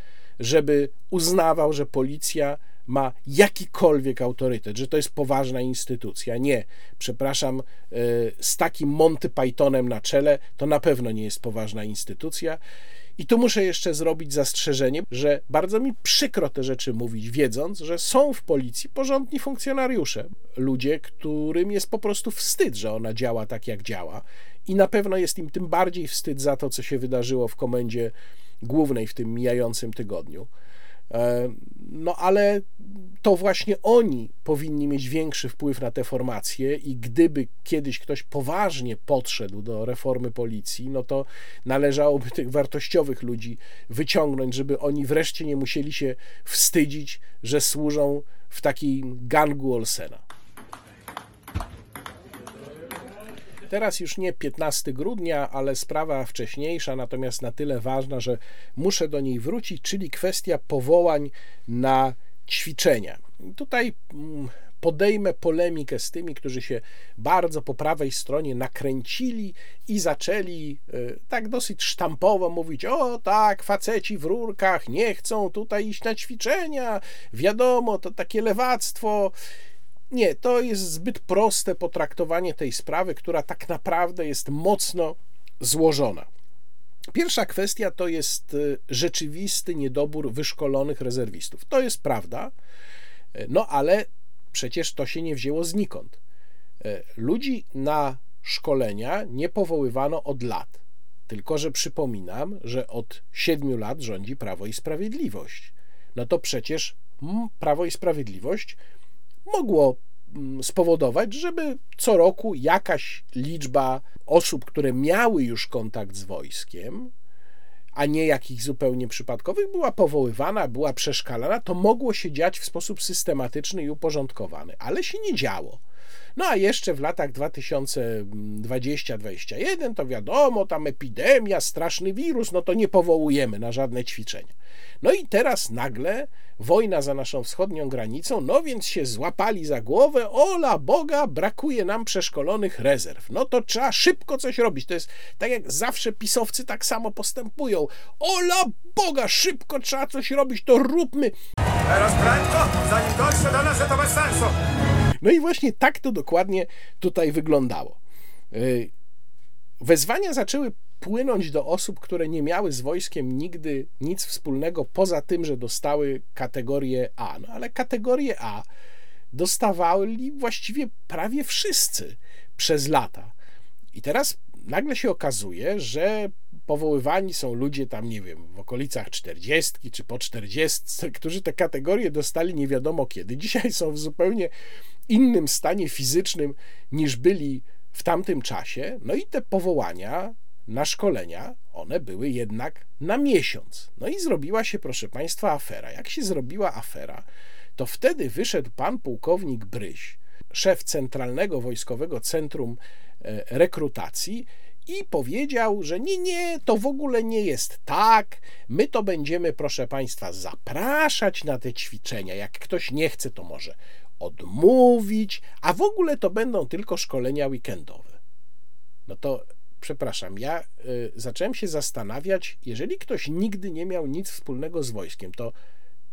żeby uznawał, że policja ma jakikolwiek autorytet, że to jest poważna instytucja. Nie, przepraszam, e, z takim Monty Pythonem na czele to na pewno nie jest poważna instytucja. I tu muszę jeszcze zrobić zastrzeżenie, że bardzo mi przykro te rzeczy mówić, wiedząc, że są w policji porządni funkcjonariusze, ludzie, którym jest po prostu wstyd, że ona działa tak, jak działa. I na pewno jest im tym bardziej wstyd za to, co się wydarzyło w komendzie głównej w tym mijającym tygodniu. E, no ale to właśnie oni powinni mieć większy wpływ na te formacje i gdyby kiedyś ktoś poważnie podszedł do reformy policji, no to należałoby tych wartościowych ludzi wyciągnąć, żeby oni wreszcie nie musieli się wstydzić, że służą w takim gangu Olsena. Teraz już nie 15 grudnia, ale sprawa wcześniejsza, natomiast na tyle ważna, że muszę do niej wrócić, czyli kwestia powołań na ćwiczenia. Tutaj mm, podejmę polemikę z tymi, którzy się bardzo po prawej stronie nakręcili i zaczęli e, tak dosyć sztampowo mówić: O, tak, faceci w rurkach nie chcą tutaj iść na ćwiczenia, wiadomo, to takie lewactwo. Nie, to jest zbyt proste potraktowanie tej sprawy, która tak naprawdę jest mocno złożona. Pierwsza kwestia to jest y, rzeczywisty niedobór wyszkolonych rezerwistów. To jest prawda, y, no ale przecież to się nie wzięło znikąd. Y, ludzi na szkolenia nie powoływano od lat. Tylko, że przypominam, że od siedmiu lat rządzi Prawo i Sprawiedliwość. No to przecież Prawo i Sprawiedliwość mogło mm, spowodować, żeby co roku jakaś liczba osób, które miały już kontakt z wojskiem, a nie jakichś zupełnie przypadkowych, była powoływana, była przeszkalana, to mogło się dziać w sposób systematyczny i uporządkowany, ale się nie działo. No a jeszcze w latach 2020-2021 to wiadomo, tam epidemia, straszny wirus, no to nie powołujemy na żadne ćwiczenia. No i teraz nagle wojna za naszą wschodnią granicą, no więc się złapali za głowę, ola Boga, brakuje nam przeszkolonych rezerw. No to trzeba szybko coś robić. To jest tak jak zawsze pisowcy tak samo postępują. Ola Boga, szybko trzeba coś robić, to róbmy. Teraz prędko, zanim dotrze do nas, że to bez sensu. No i właśnie tak to dokładnie tutaj wyglądało. Y, wezwania zaczęły płynąć do osób, które nie miały z wojskiem nigdy nic wspólnego, poza tym, że dostały kategorię A. No ale kategorię A dostawali właściwie prawie wszyscy przez lata. I teraz nagle się okazuje, że powoływani są ludzie tam, nie wiem, w okolicach 40 czy po 40, którzy te kategorie dostali nie wiadomo kiedy. Dzisiaj są w zupełnie innym stanie fizycznym niż byli w tamtym czasie. No i te powołania na szkolenia, one były jednak na miesiąc. No i zrobiła się, proszę Państwa, afera. Jak się zrobiła afera, to wtedy wyszedł pan pułkownik Bryś, szef Centralnego Wojskowego Centrum e, Rekrutacji i powiedział, że nie, nie, to w ogóle nie jest tak. My to będziemy, proszę Państwa, zapraszać na te ćwiczenia. Jak ktoś nie chce, to może odmówić, a w ogóle to będą tylko szkolenia weekendowe. No to przepraszam, ja y, zacząłem się zastanawiać, jeżeli ktoś nigdy nie miał nic wspólnego z wojskiem, to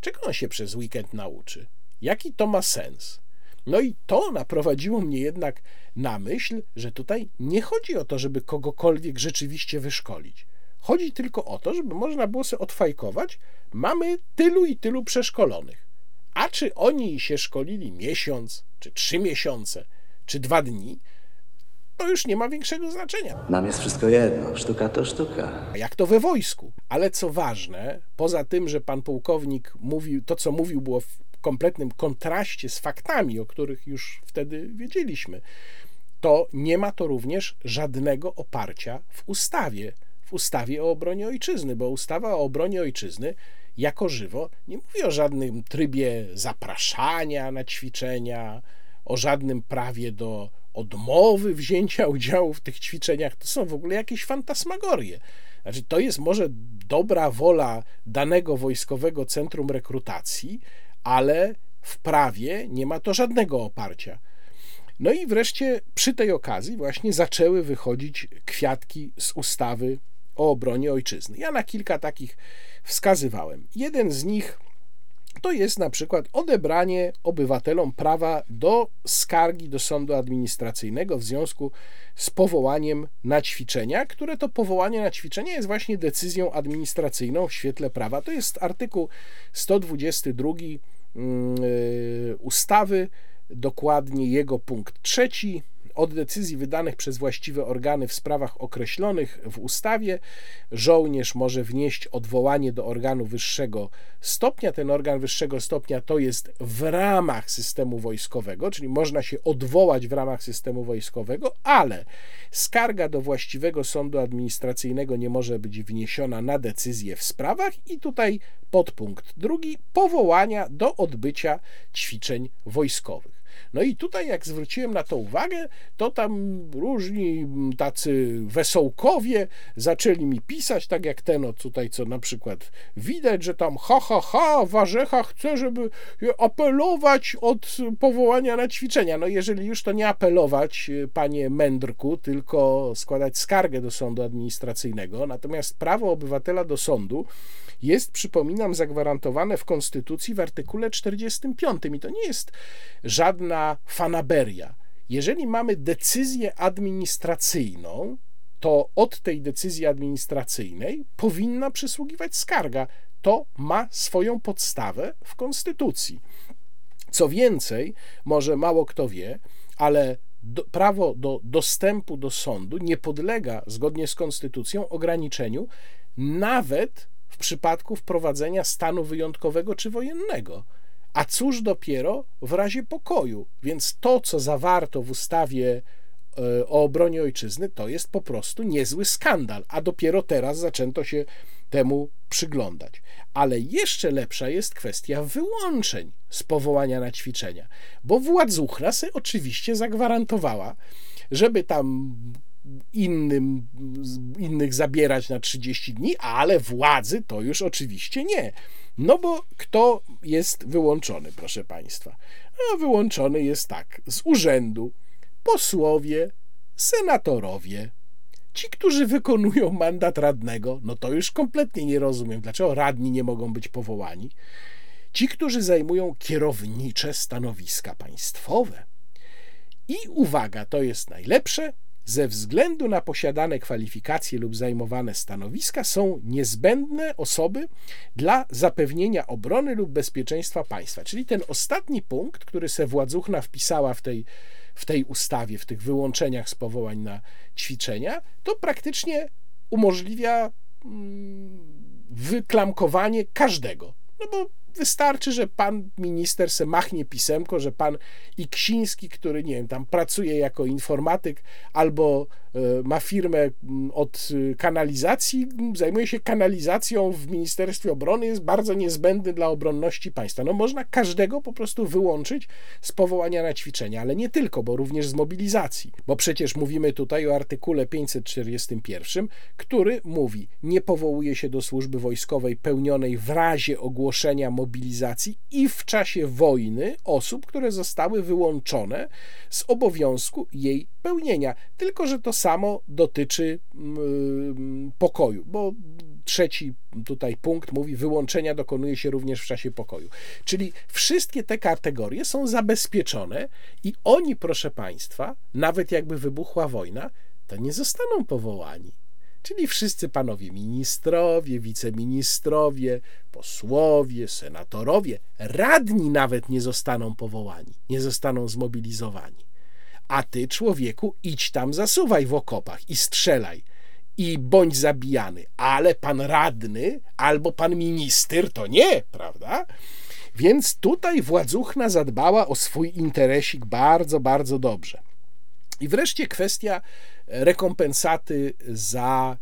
czego on się przez weekend nauczy? Jaki to ma sens? No i to naprowadziło mnie jednak na myśl, że tutaj nie chodzi o to, żeby kogokolwiek rzeczywiście wyszkolić. Chodzi tylko o to, żeby można było sobie odfajkować, mamy tylu i tylu przeszkolonych. A czy oni się szkolili miesiąc, czy trzy miesiące, czy dwa dni, to już nie ma większego znaczenia. Nam jest wszystko jedno, sztuka to sztuka. A jak to we wojsku? Ale co ważne, poza tym, że pan pułkownik mówił, to co mówił było kompletnym kontraście z faktami, o których już wtedy wiedzieliśmy, to nie ma to również żadnego oparcia w ustawie, w ustawie o obronie ojczyzny, bo ustawa o obronie ojczyzny jako żywo nie mówi o żadnym trybie zapraszania na ćwiczenia, o żadnym prawie do odmowy wzięcia udziału w tych ćwiczeniach, to są w ogóle jakieś fantasmagorie. Znaczy, to jest może dobra wola danego wojskowego centrum rekrutacji, ale w prawie nie ma to żadnego oparcia. No i wreszcie przy tej okazji właśnie zaczęły wychodzić kwiatki z ustawy o obronie ojczyzny. Ja na kilka takich wskazywałem. Jeden z nich to jest na przykład odebranie obywatelom prawa do skargi do sądu administracyjnego w związku z powołaniem na ćwiczenia, które to powołanie na ćwiczenia jest właśnie decyzją administracyjną w świetle prawa. To jest artykuł 122 mm, y, ustawy, dokładnie jego punkt trzeci od decyzji wydanych przez właściwe organy w sprawach określonych w ustawie żołnierz może wnieść odwołanie do organu wyższego stopnia. Ten organ wyższego stopnia to jest w ramach systemu wojskowego, czyli można się odwołać w ramach systemu wojskowego, ale skarga do właściwego sądu administracyjnego nie może być wniesiona na decyzję w sprawach i tutaj podpunkt drugi powołania do odbycia ćwiczeń wojskowych. No i tutaj, jak zwróciłem na to uwagę, to tam różni tacy wesołkowie zaczęli mi pisać, tak jak ten o tutaj, co na przykład widać, że tam ha, ha, ha, Warzecha chce, żeby apelować od powołania na ćwiczenia. No jeżeli już to nie apelować, panie Mędrku, tylko składać skargę do sądu administracyjnego, natomiast prawo obywatela do sądu jest, przypominam, zagwarantowane w Konstytucji w artykule 45. I to nie jest żadna fanaberia. Jeżeli mamy decyzję administracyjną, to od tej decyzji administracyjnej powinna przysługiwać skarga. To ma swoją podstawę w Konstytucji. Co więcej, może mało kto wie, ale do, prawo do dostępu do sądu nie podlega, zgodnie z Konstytucją, ograniczeniu nawet w przypadku wprowadzenia stanu wyjątkowego czy wojennego. A cóż dopiero w razie pokoju. Więc to, co zawarto w ustawie e, o obronie ojczyzny, to jest po prostu niezły skandal, a dopiero teraz zaczęto się temu przyglądać. Ale jeszcze lepsza jest kwestia wyłączeń z powołania na ćwiczenia, bo władzuchna se oczywiście zagwarantowała, żeby tam innym, innych zabierać na 30 dni, ale władzy to już oczywiście nie. No bo kto jest wyłączony, proszę Państwa? No, wyłączony jest tak, z urzędu posłowie, senatorowie, ci, którzy wykonują mandat radnego, no to już kompletnie nie rozumiem, dlaczego radni nie mogą być powołani. Ci, którzy zajmują kierownicze stanowiska państwowe. I uwaga, to jest najlepsze, ze względu na posiadane kwalifikacje lub zajmowane stanowiska są niezbędne osoby dla zapewnienia obrony lub bezpieczeństwa państwa. Czyli ten ostatni punkt, który se władzuchna wpisała w tej, w tej ustawie, w tych wyłączeniach z powołań na ćwiczenia, to praktycznie umożliwia mm, wyklamkowanie każdego. No bo Wystarczy, że pan minister se machnie pisemko, że pan Iksiński, który nie wiem, tam pracuje jako informatyk albo ma firmę od e, kanalizacji, zajmuje się kanalizacją w Ministerstwie Obrony, jest bardzo niezbędny dla obronności państwa. No można każdego po prostu wyłączyć z powołania na ćwiczenia, ale nie tylko, bo również z mobilizacji. Bo przecież mówimy tutaj o artykule 541, który mówi, nie powołuje się do służby wojskowej pełnionej w razie ogłoszenia mobilizacji i w czasie wojny osób, które zostały wyłączone z obowiązku jej pełnienia. Tylko, że to samo dotyczy yy, pokoju, bo trzeci tutaj punkt mówi, wyłączenia dokonuje się również w czasie pokoju. Czyli wszystkie te kategorie są zabezpieczone i oni, proszę Państwa, nawet jakby wybuchła wojna, to nie zostaną powołani czyli wszyscy panowie ministrowie, wiceministrowie, posłowie, senatorowie, radni nawet nie zostaną powołani, nie zostaną zmobilizowani. A ty, człowieku, idź tam, zasuwaj w okopach i strzelaj i bądź zabijany, ale pan radny albo pan minister to nie, prawda? Więc tutaj władzuchna zadbała o swój interesik bardzo, bardzo dobrze. I wreszcie kwestia rekompensaty za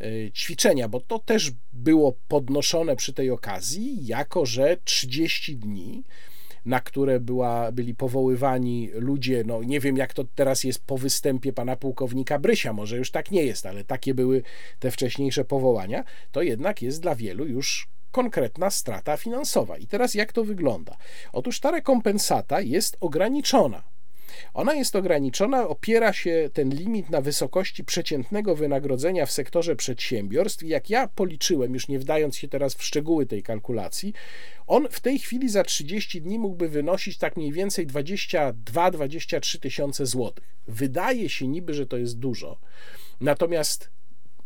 e, ćwiczenia, bo to też było podnoszone przy tej okazji, jako że 30 dni, na które była, byli powoływani ludzie, no nie wiem jak to teraz jest po występie pana pułkownika Brysia, może już tak nie jest, ale takie były te wcześniejsze powołania, to jednak jest dla wielu już konkretna strata finansowa. I teraz jak to wygląda? Otóż ta rekompensata jest ograniczona Ona jest ograniczona, opiera się ten limit na wysokości przeciętnego wynagrodzenia w sektorze przedsiębiorstw. Jak ja policzyłem, już nie wdając się teraz w szczegóły tej kalkulacji, on w tej chwili za 30 dni mógłby wynosić tak mniej więcej 22-23 tysiące złotych. Wydaje się niby, że to jest dużo. Natomiast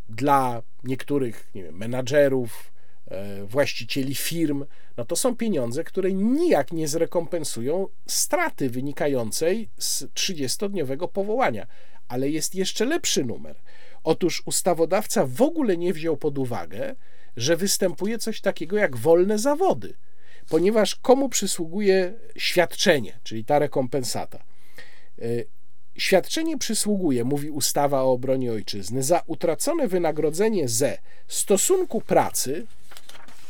dla niektórych nie wiem, menadżerów, właścicieli firm, no to są pieniądze, które nijak nie zrekompensują straty wynikającej z 30-dniowego powołania. Ale jest jeszcze lepszy numer. Otóż ustawodawca w ogóle nie wziął pod uwagę, że występuje coś takiego jak wolne zawody, ponieważ komu przysługuje świadczenie, czyli ta rekompensata? E, Świadczenie przysługuje, mówi ustawa o obronie ojczyzny, za utracone wynagrodzenie ze stosunku pracy,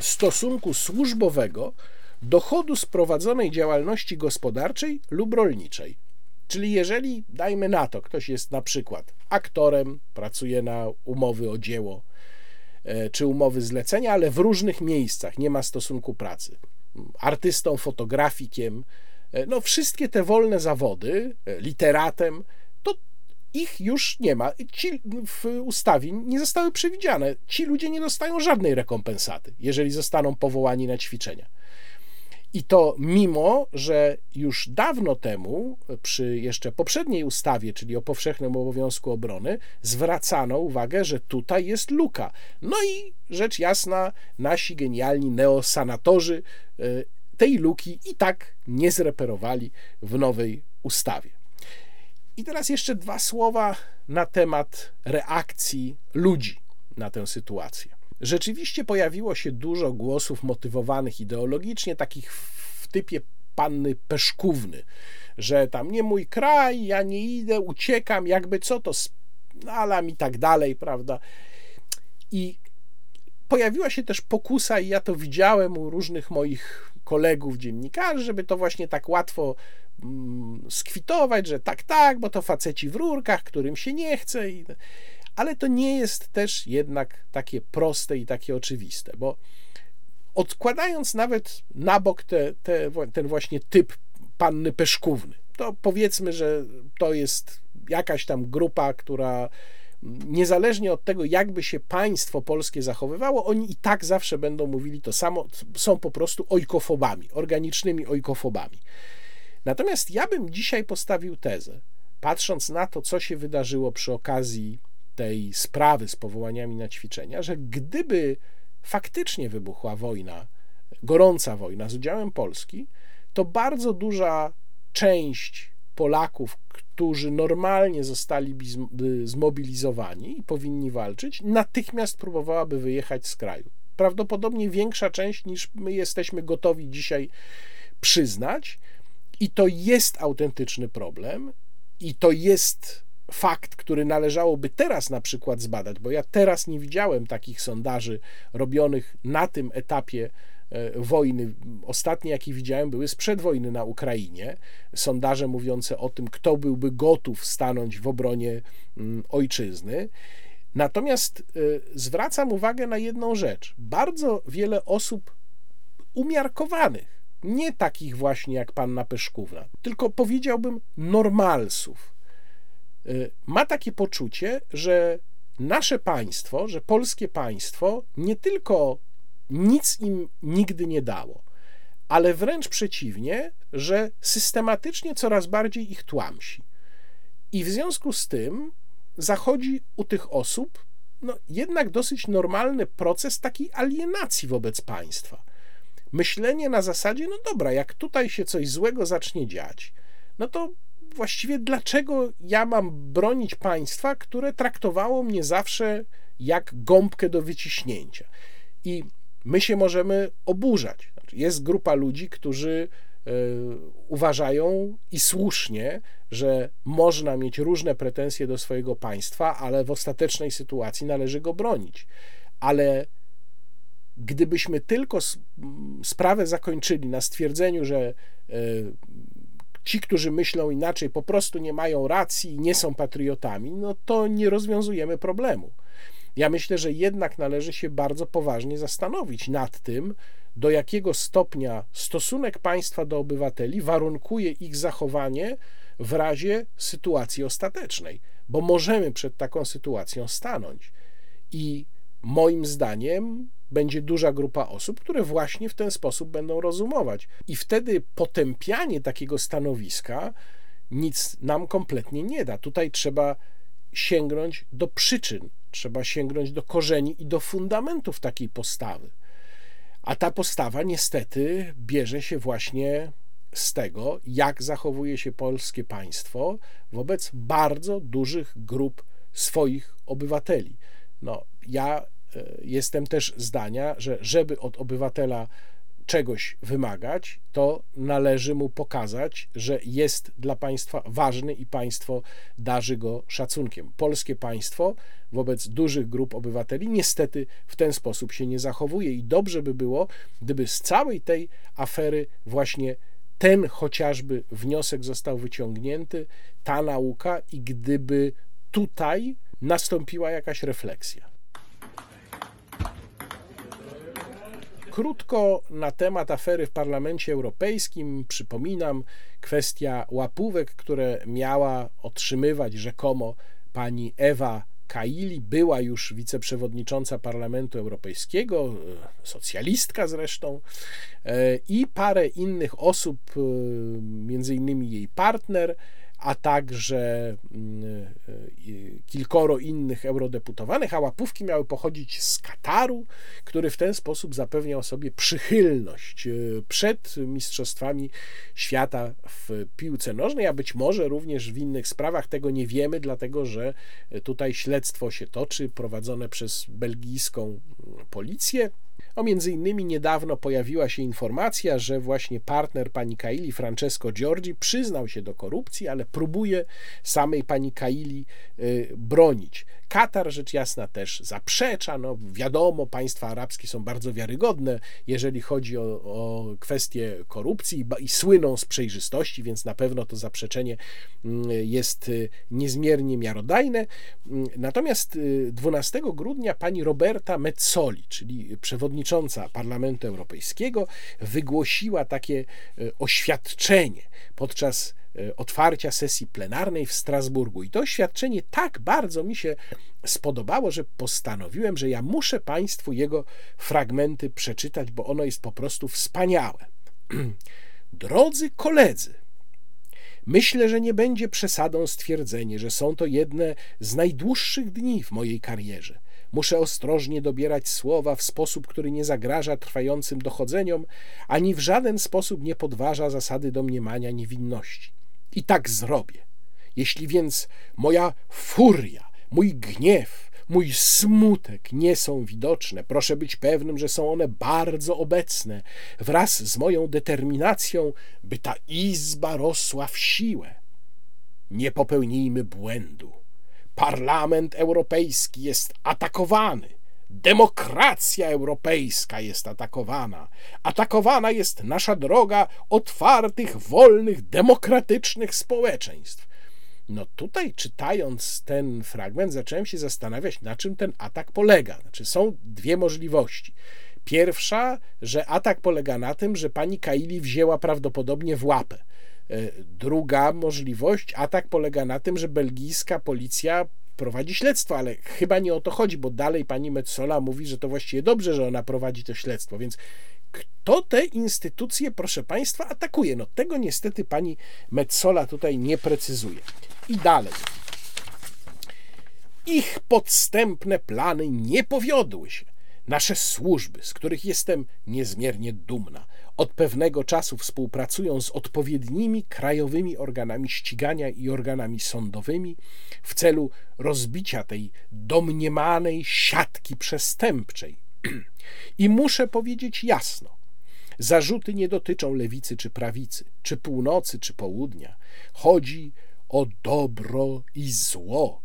stosunku służbowego, dochodu z prowadzonej działalności gospodarczej lub rolniczej. Czyli jeżeli, dajmy na to, ktoś jest na przykład aktorem, pracuje na umowy o dzieło e, czy umowy zlecenia, ale w różnych miejscach nie ma stosunku pracy. Artystą, fotografikiem, E, no, wszystkie te wolne zawody, e, literatem, ich już nie ma. Ci w ustawie nie zostały przewidziane. Ci ludzie nie dostają żadnej rekompensaty, jeżeli zostaną powołani na ćwiczenia. I to mimo, że już dawno temu, przy jeszcze poprzedniej ustawie, czyli o powszechnym obowiązku obrony, zwracano uwagę, że tutaj jest luka. No i rzecz jasna, nasi genialni neosanatorzy e, tej luki i tak nie zreperowali w nowej ustawie. I teraz jeszcze dwa słowa na temat reakcji ludzi na tę sytuację. Rzeczywiście pojawiło się dużo głosów motywowanych ideologicznie, takich w typie panny Peszkówny, że tam nie mój kraj, ja nie idę, uciekam, jakby co to spalam i tak dalej, prawda? I pojawiła się też pokusa, i ja to widziałem u różnych moich kolegów dziennikarzy, żeby to właśnie tak łatwo skwitować, że tak, tak, bo to faceci w rurkach, którym się nie chce. Ale to nie jest też jednak takie proste i takie oczywiste, bo odkładając nawet na bok te, te, ten właśnie typ panny Peszkówny, to powiedzmy, że to jest jakaś tam grupa, która niezależnie od tego, jakby się państwo polskie zachowywało, oni i tak zawsze będą mówili to samo, są po prostu ojkofobami, organicznymi ojkofobami. Natomiast ja bym dzisiaj postawił tezę, patrząc na to, co się wydarzyło przy okazji tej sprawy z powołaniami na ćwiczenia, że gdyby faktycznie wybuchła wojna, gorąca wojna z udziałem Polski, to bardzo duża część Polaków, którzy normalnie zostali zmobilizowani i powinni walczyć, natychmiast próbowałaby wyjechać z kraju. Prawdopodobnie większa część niż my jesteśmy gotowi dzisiaj przyznać, i to jest autentyczny problem, i to jest fakt, który należałoby teraz na przykład zbadać, bo ja teraz nie widziałem takich sondaży robionych na tym etapie E, wojny. Ostatnie, jakie widziałem, były sprzed wojny na Ukrainie. Sondaże mówiące o tym, kto byłby gotów stanąć w obronie mm, ojczyzny. Natomiast e, zwracam uwagę na jedną rzecz. Bardzo wiele osób umiarkowanych, nie takich właśnie jak panna Peszkówna, tylko powiedziałbym normalsów, e, ma takie poczucie, że nasze państwo, że polskie państwo nie tylko nic im nigdy nie dało, ale wręcz przeciwnie, że systematycznie coraz bardziej ich tłamsi. I w związku z tym zachodzi u tych osób no, jednak dosyć normalny proces takiej alienacji wobec państwa. Myślenie na zasadzie, no dobra, jak tutaj się coś złego zacznie dziać, no to właściwie dlaczego ja mam bronić państwa, które traktowało mnie zawsze jak gąbkę do wyciśnięcia? I my się możemy oburzać. Znaczy, jest grupa ludzi, którzy e, uważają i słusznie, że można mieć różne pretensje do swojego państwa, ale w ostatecznej sytuacji należy go bronić. Ale gdybyśmy tylko sprawę zakończyli na stwierdzeniu, że e, ci, którzy myślą inaczej, po prostu nie mają racji i nie są patriotami, no to nie rozwiązujemy problemu. Ja myślę, że jednak należy się bardzo poważnie zastanowić nad tym, do jakiego stopnia stosunek państwa do obywateli warunkuje ich zachowanie w razie sytuacji ostatecznej, bo możemy przed taką sytuacją stanąć. I moim zdaniem będzie duża grupa osób, które właśnie w ten sposób będą rozumować. I wtedy potępianie takiego stanowiska nic nam kompletnie nie da. Tutaj trzeba sięgnąć do przyczyn, trzeba sięgnąć do korzeni i do fundamentów takiej postawy. A ta postawa niestety bierze się właśnie z tego, jak zachowuje się polskie państwo wobec bardzo dużych grup swoich obywateli. No, ja jestem też zdania, że żeby od obywatela czegoś wymagać, to należy mu pokazać, że jest dla państwa ważny i państwo darzy go szacunkiem. Polskie państwo wobec dużych grup obywateli niestety w ten sposób się nie zachowuje i dobrze by było, gdyby z całej tej afery właśnie ten chociażby wniosek został wyciągnięty, ta nauka i gdyby tutaj nastąpiła jakaś refleksja. Krótko na temat afery w Parlamencie Europejskim. Przypominam kwestia łapówek, które miała otrzymywać rzekomo pani Ewa Kaili, była już wiceprzewodnicząca Parlamentu Europejskiego, socjalistka zresztą, e, i parę innych osób, e, między innymi jej partner a także mm, e, kilkoro innych eurodeputowanych, a łapówki miały pochodzić z Kataru, który w ten sposób zapewniał sobie przychylność e, przed Mistrzostwami Świata w piłce nożnej, a być może również w innych sprawach. Tego nie wiemy, dlatego że tutaj śledztwo się toczy, prowadzone przez belgijską policję. O między innymi niedawno pojawiła się informacja, że właśnie partner pani Kaili, Francesco Giorgi, przyznał się do korupcji, ale próbuje samej pani Kaili y, bronić. Katar rzecz jasna też zaprzecza. No, wiadomo, państwa arabskie są bardzo wiarygodne, jeżeli chodzi o, o kwestie korupcji i, i słyną z przejrzystości, więc na pewno to zaprzeczenie mm, jest y, niezmiernie miarodajne. Mm, natomiast 12 y, grudnia pani Roberta Mezzoli, czyli przewodnicząca Parlamentu Europejskiego, wygłosiła takie y, oświadczenie podczas otwarcia sesji plenarnej w Strasburgu. I to oświadczenie tak bardzo mi się spodobało, że postanowiłem, że ja muszę Państwu jego fragmenty przeczytać, bo ono jest po prostu wspaniałe. Drodzy koledzy, Myślę, że nie będzie przesadą stwierdzenie, że są to jedne z najdłuższych dni w mojej karierze. Muszę ostrożnie dobierać słowa w sposób, który nie zagraża trwającym dochodzeniom, ani w żaden sposób nie podważa zasady domniemania niewinności. I tak zrobię. Jeśli więc moja furia, mój gniew, mój smutek nie są widoczne, proszę być pewnym, że są one bardzo obecne, wraz z moją determinacją, by ta izba rosła w siłę. Nie popełnijmy błędu. Parlament Europejski jest atakowany Demokracja europejska jest atakowana. Atakowana jest nasza droga otwartych, wolnych, demokratycznych społeczeństw. No tutaj, czytając ten fragment, zacząłem się zastanawiać, na czym ten atak polega. Znaczy, są dwie możliwości. Pierwsza, że atak polega na tym, że pani Kaili wzięła prawdopodobnie w łapę. E, druga możliwość, atak polega na tym, że belgijska policja prowadzi śledztwo, ale chyba nie o to chodzi, bo dalej pani Metzola mówi, że to właściwie dobrze, że ona prowadzi to śledztwo, więc kto te instytucje, proszę państwa, atakuje? No tego niestety pani Metzola tutaj nie precyzuje. I dalej. Ich podstępne plany nie powiodły się. Nasze służby, z których jestem niezmiernie dumna, od pewnego czasu współpracują z odpowiednimi krajowymi organami ścigania i organami sądowymi w celu rozbicia tej domniemanej siatki przestępczej. I muszę powiedzieć jasno: zarzuty nie dotyczą lewicy czy prawicy, czy północy czy południa. Chodzi o dobro i zło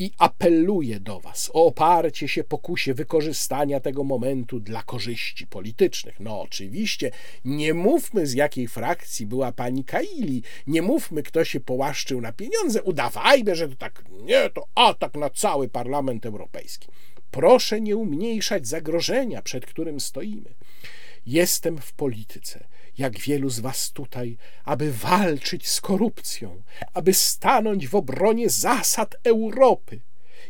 i apeluję do Was o oparcie się pokusie wykorzystania tego momentu dla korzyści politycznych. No oczywiście, nie mówmy z jakiej frakcji była pani Kaili, nie mówmy kto się połaszczył na pieniądze, udawajmy, że to tak, nie, to atak na cały Parlament Europejski. Proszę nie umniejszać zagrożenia, przed którym stoimy. Jestem w polityce jak wielu z was tutaj, aby walczyć z korupcją, aby stanąć w obronie zasad Europy.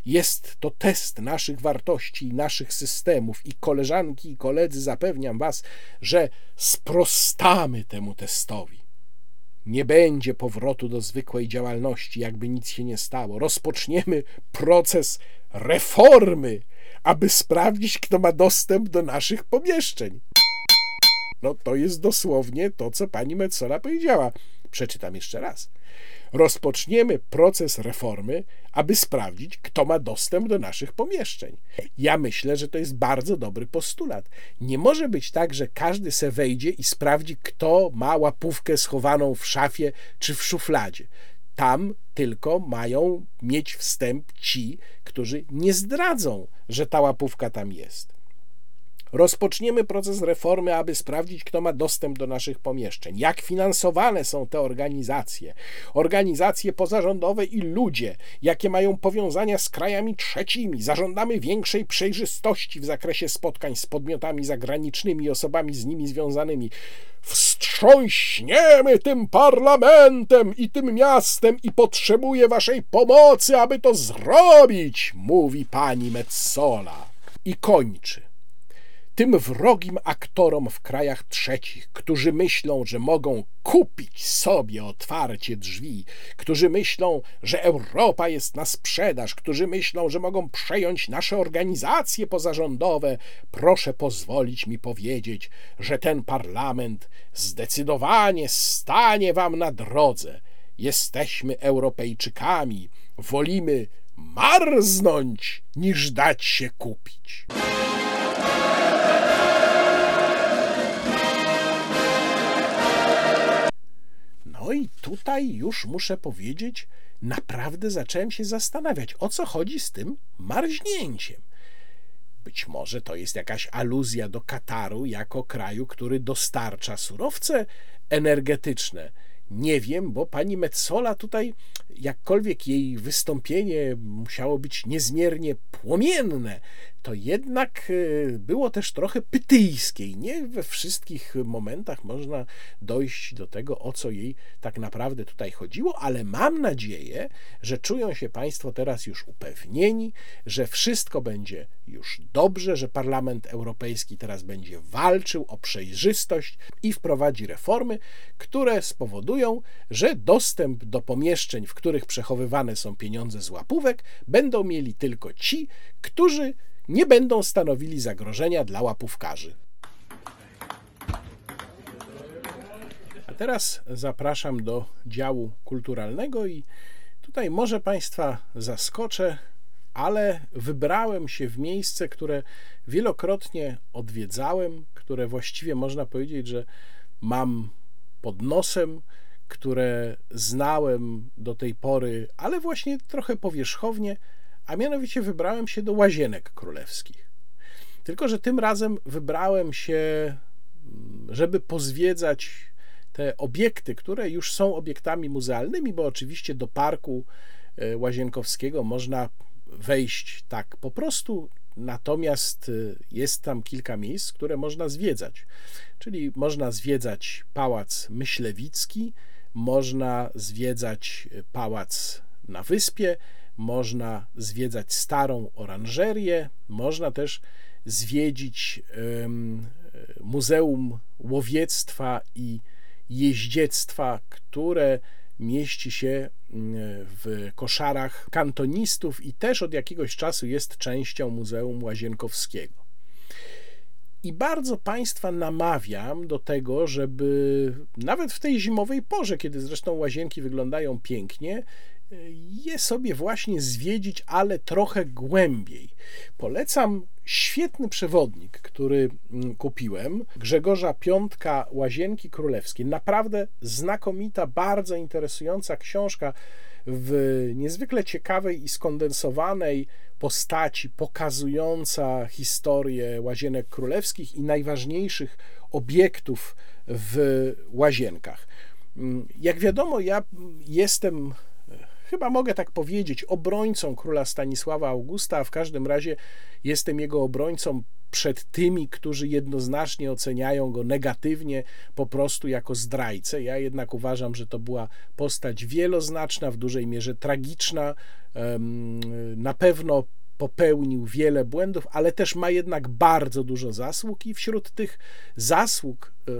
Jest to test naszych wartości i naszych systemów, i koleżanki i koledzy, zapewniam was, że sprostamy temu testowi. Nie będzie powrotu do zwykłej działalności, jakby nic się nie stało. Rozpoczniemy proces reformy, aby sprawdzić, kto ma dostęp do naszych pomieszczeń. No to jest dosłownie to, co pani Metzola powiedziała. Przeczytam jeszcze raz. Rozpoczniemy proces reformy, aby sprawdzić, kto ma dostęp do naszych pomieszczeń. Ja myślę, że to jest bardzo dobry postulat. Nie może być tak, że każdy se wejdzie i sprawdzi, kto ma łapówkę schowaną w szafie czy w szufladzie. Tam tylko mają mieć wstęp ci, którzy nie zdradzą, że ta łapówka tam jest. Rozpoczniemy proces reformy, aby sprawdzić, kto ma dostęp do naszych pomieszczeń, jak finansowane są te organizacje, organizacje pozarządowe i ludzie, jakie mają powiązania z krajami trzecimi. Zażądamy większej przejrzystości w zakresie spotkań z podmiotami zagranicznymi i osobami z nimi związanymi. Wstrząśniemy tym parlamentem i tym miastem i potrzebuję waszej pomocy, aby to zrobić, mówi pani Metzola. I kończy tym wrogim aktorom w krajach trzecich, którzy myślą, że mogą kupić sobie otwarcie drzwi, którzy myślą, że Europa jest na sprzedaż, którzy myślą, że mogą przejąć nasze organizacje pozarządowe, proszę pozwolić mi powiedzieć, że ten parlament zdecydowanie stanie wam na drodze. Jesteśmy Europejczykami, wolimy marznąć niż dać się kupić. No i tutaj już muszę powiedzieć, naprawdę zacząłem się zastanawiać, o co chodzi z tym marznięciem. Być może to jest jakaś aluzja do Kataru jako kraju, który dostarcza surowce energetyczne. Nie wiem, bo pani Metzola tutaj, jakkolwiek jej wystąpienie musiało być niezmiernie płomienne, to jednak e, było też trochę pytyjskie i nie we wszystkich momentach można dojść do tego, o co jej tak naprawdę tutaj chodziło, ale mam nadzieję, że czują się Państwo teraz już upewnieni, że wszystko będzie już dobrze, że Parlament Europejski teraz będzie walczył o przejrzystość i wprowadzi reformy, które spowodują, że dostęp do pomieszczeń, w których przechowywane są pieniądze z łapówek, będą mieli tylko ci, którzy nie będą stanowili zagrożenia dla łapówkarzy. A teraz zapraszam do działu kulturalnego i tutaj może Państwa zaskoczę, ale wybrałem się w miejsce, które wielokrotnie odwiedzałem, które właściwie można powiedzieć, że mam pod nosem, które znałem do tej pory, ale właśnie trochę powierzchownie a mianowicie wybrałem się do łazienek królewskich. Tylko, że tym razem wybrałem się, mm, żeby pozwiedzać te obiekty, które już są obiektami muzealnymi, bo oczywiście do parku e, łazienkowskiego można wejść tak po prostu, natomiast e, jest tam kilka miejsc, które można zwiedzać. Czyli można zwiedzać pałac Myślewicki, można zwiedzać pałac na wyspie, można zwiedzać starą oranżerię, można też zwiedzić Muzeum Łowiectwa i Jeździectwa, które mieści się w koszarach kantonistów i też od jakiegoś czasu jest częścią Muzeum Łazienkowskiego. I bardzo Państwa namawiam do tego, żeby nawet w tej zimowej porze, kiedy zresztą łazienki wyglądają pięknie, je sobie właśnie zwiedzić, ale trochę głębiej. Polecam świetny przewodnik, który mm, kupiłem, Grzegorza Piątka Łazienki Królewskie. Naprawdę znakomita, bardzo interesująca książka w niezwykle ciekawej i skondensowanej postaci, pokazująca historię łazienek królewskich i najważniejszych obiektów w łazienkach. Mm, jak wiadomo, ja jestem chyba mogę tak powiedzieć, obrońcą króla Stanisława Augusta, a w każdym razie jestem jego obrońcą przed tymi, którzy jednoznacznie oceniają go negatywnie, po prostu jako zdrajcę. Ja jednak uważam, że to była postać wieloznaczna, w dużej mierze tragiczna. Na pewno popełnił wiele błędów, ale też ma jednak bardzo dużo zasług, i wśród tych zasług e,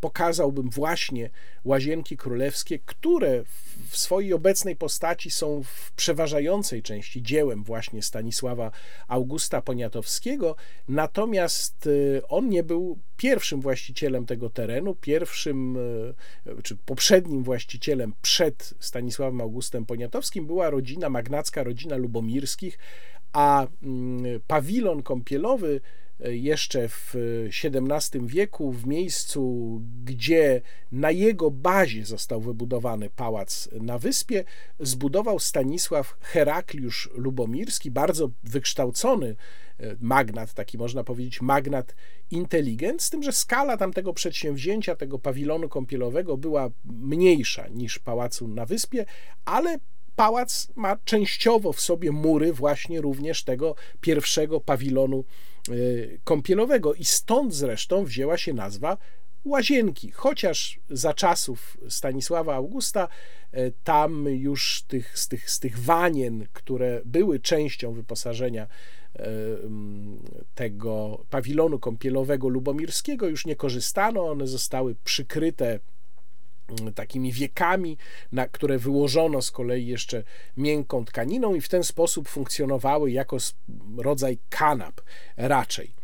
pokazałbym właśnie Łazienki Królewskie, które w swojej obecnej postaci są w przeważającej części dziełem właśnie Stanisława Augusta Poniatowskiego, natomiast e, on nie był pierwszym właścicielem tego terenu, pierwszym e, czy poprzednim właścicielem przed Stanisławem Augustem Poniatowskim była rodzina, magnacka rodzina Lubomirskich, a mm, pawilon kąpielowy e, jeszcze w XVII wieku, w miejscu, gdzie na jego bazie został wybudowany pałac na wyspie, zbudował Stanisław Herakliusz Lubomirski, bardzo wykształcony e, magnat, taki można powiedzieć magnat inteligent, z tym, że skala tamtego przedsięwzięcia, tego pawilonu kąpielowego była mniejsza niż pałacu na wyspie, ale pałac ma częściowo w sobie mury właśnie również tego pierwszego pawilonu e, kąpielowego. I stąd zresztą wzięła się nazwa łazienki, chociaż za czasów Stanisława Augusta e, tam już tych, z, tych, z tych wanien, które były częścią wyposażenia e, tego pawilonu kąpielowego lubomirskiego już nie korzystano, one zostały przykryte takimi wiekami, na które wyłożono z kolei jeszcze miękką tkaniną i w ten sposób funkcjonowały jako rodzaj kanap raczej.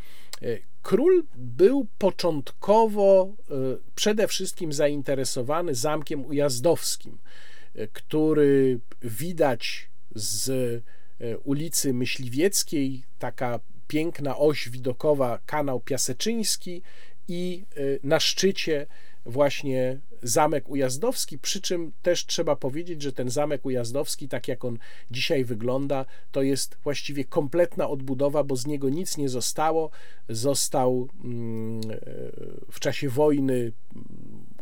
E, król był początkowo e, przede wszystkim zainteresowany zamkiem ujazdowskim, e, który widać z ulicy Myśliwieckiej, taka piękna oś widokowa, kanał Piaseczyński i na szczycie właśnie zamek ujazdowski, przy czym też trzeba powiedzieć, że ten zamek ujazdowski, tak jak on dzisiaj wygląda, to jest właściwie kompletna odbudowa, bo z niego nic nie zostało. Został mm, w czasie wojny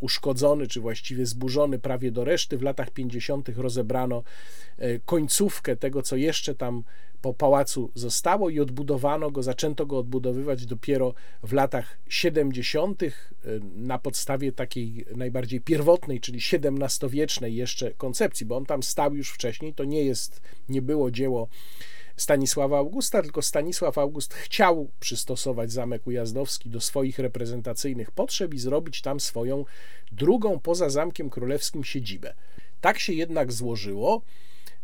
uszkodzony, czy właściwie zburzony prawie do reszty. W latach 50. rozebrano e, końcówkę tego, co jeszcze tam po pałacu zostało i odbudowano go, zaczęto go odbudowywać dopiero w latach 70. Y, na podstawie takiej najbardziej pierwotnej, czyli XVII-wiecznej jeszcze koncepcji, bo on tam stał już wcześniej, to nie jest, nie było dzieło Stanisława Augusta, tylko Stanisław August chciał przystosować Zamek Ujazdowski do swoich reprezentacyjnych potrzeb i zrobić tam swoją drugą poza Zamkiem Królewskim siedzibę. Tak się jednak złożyło,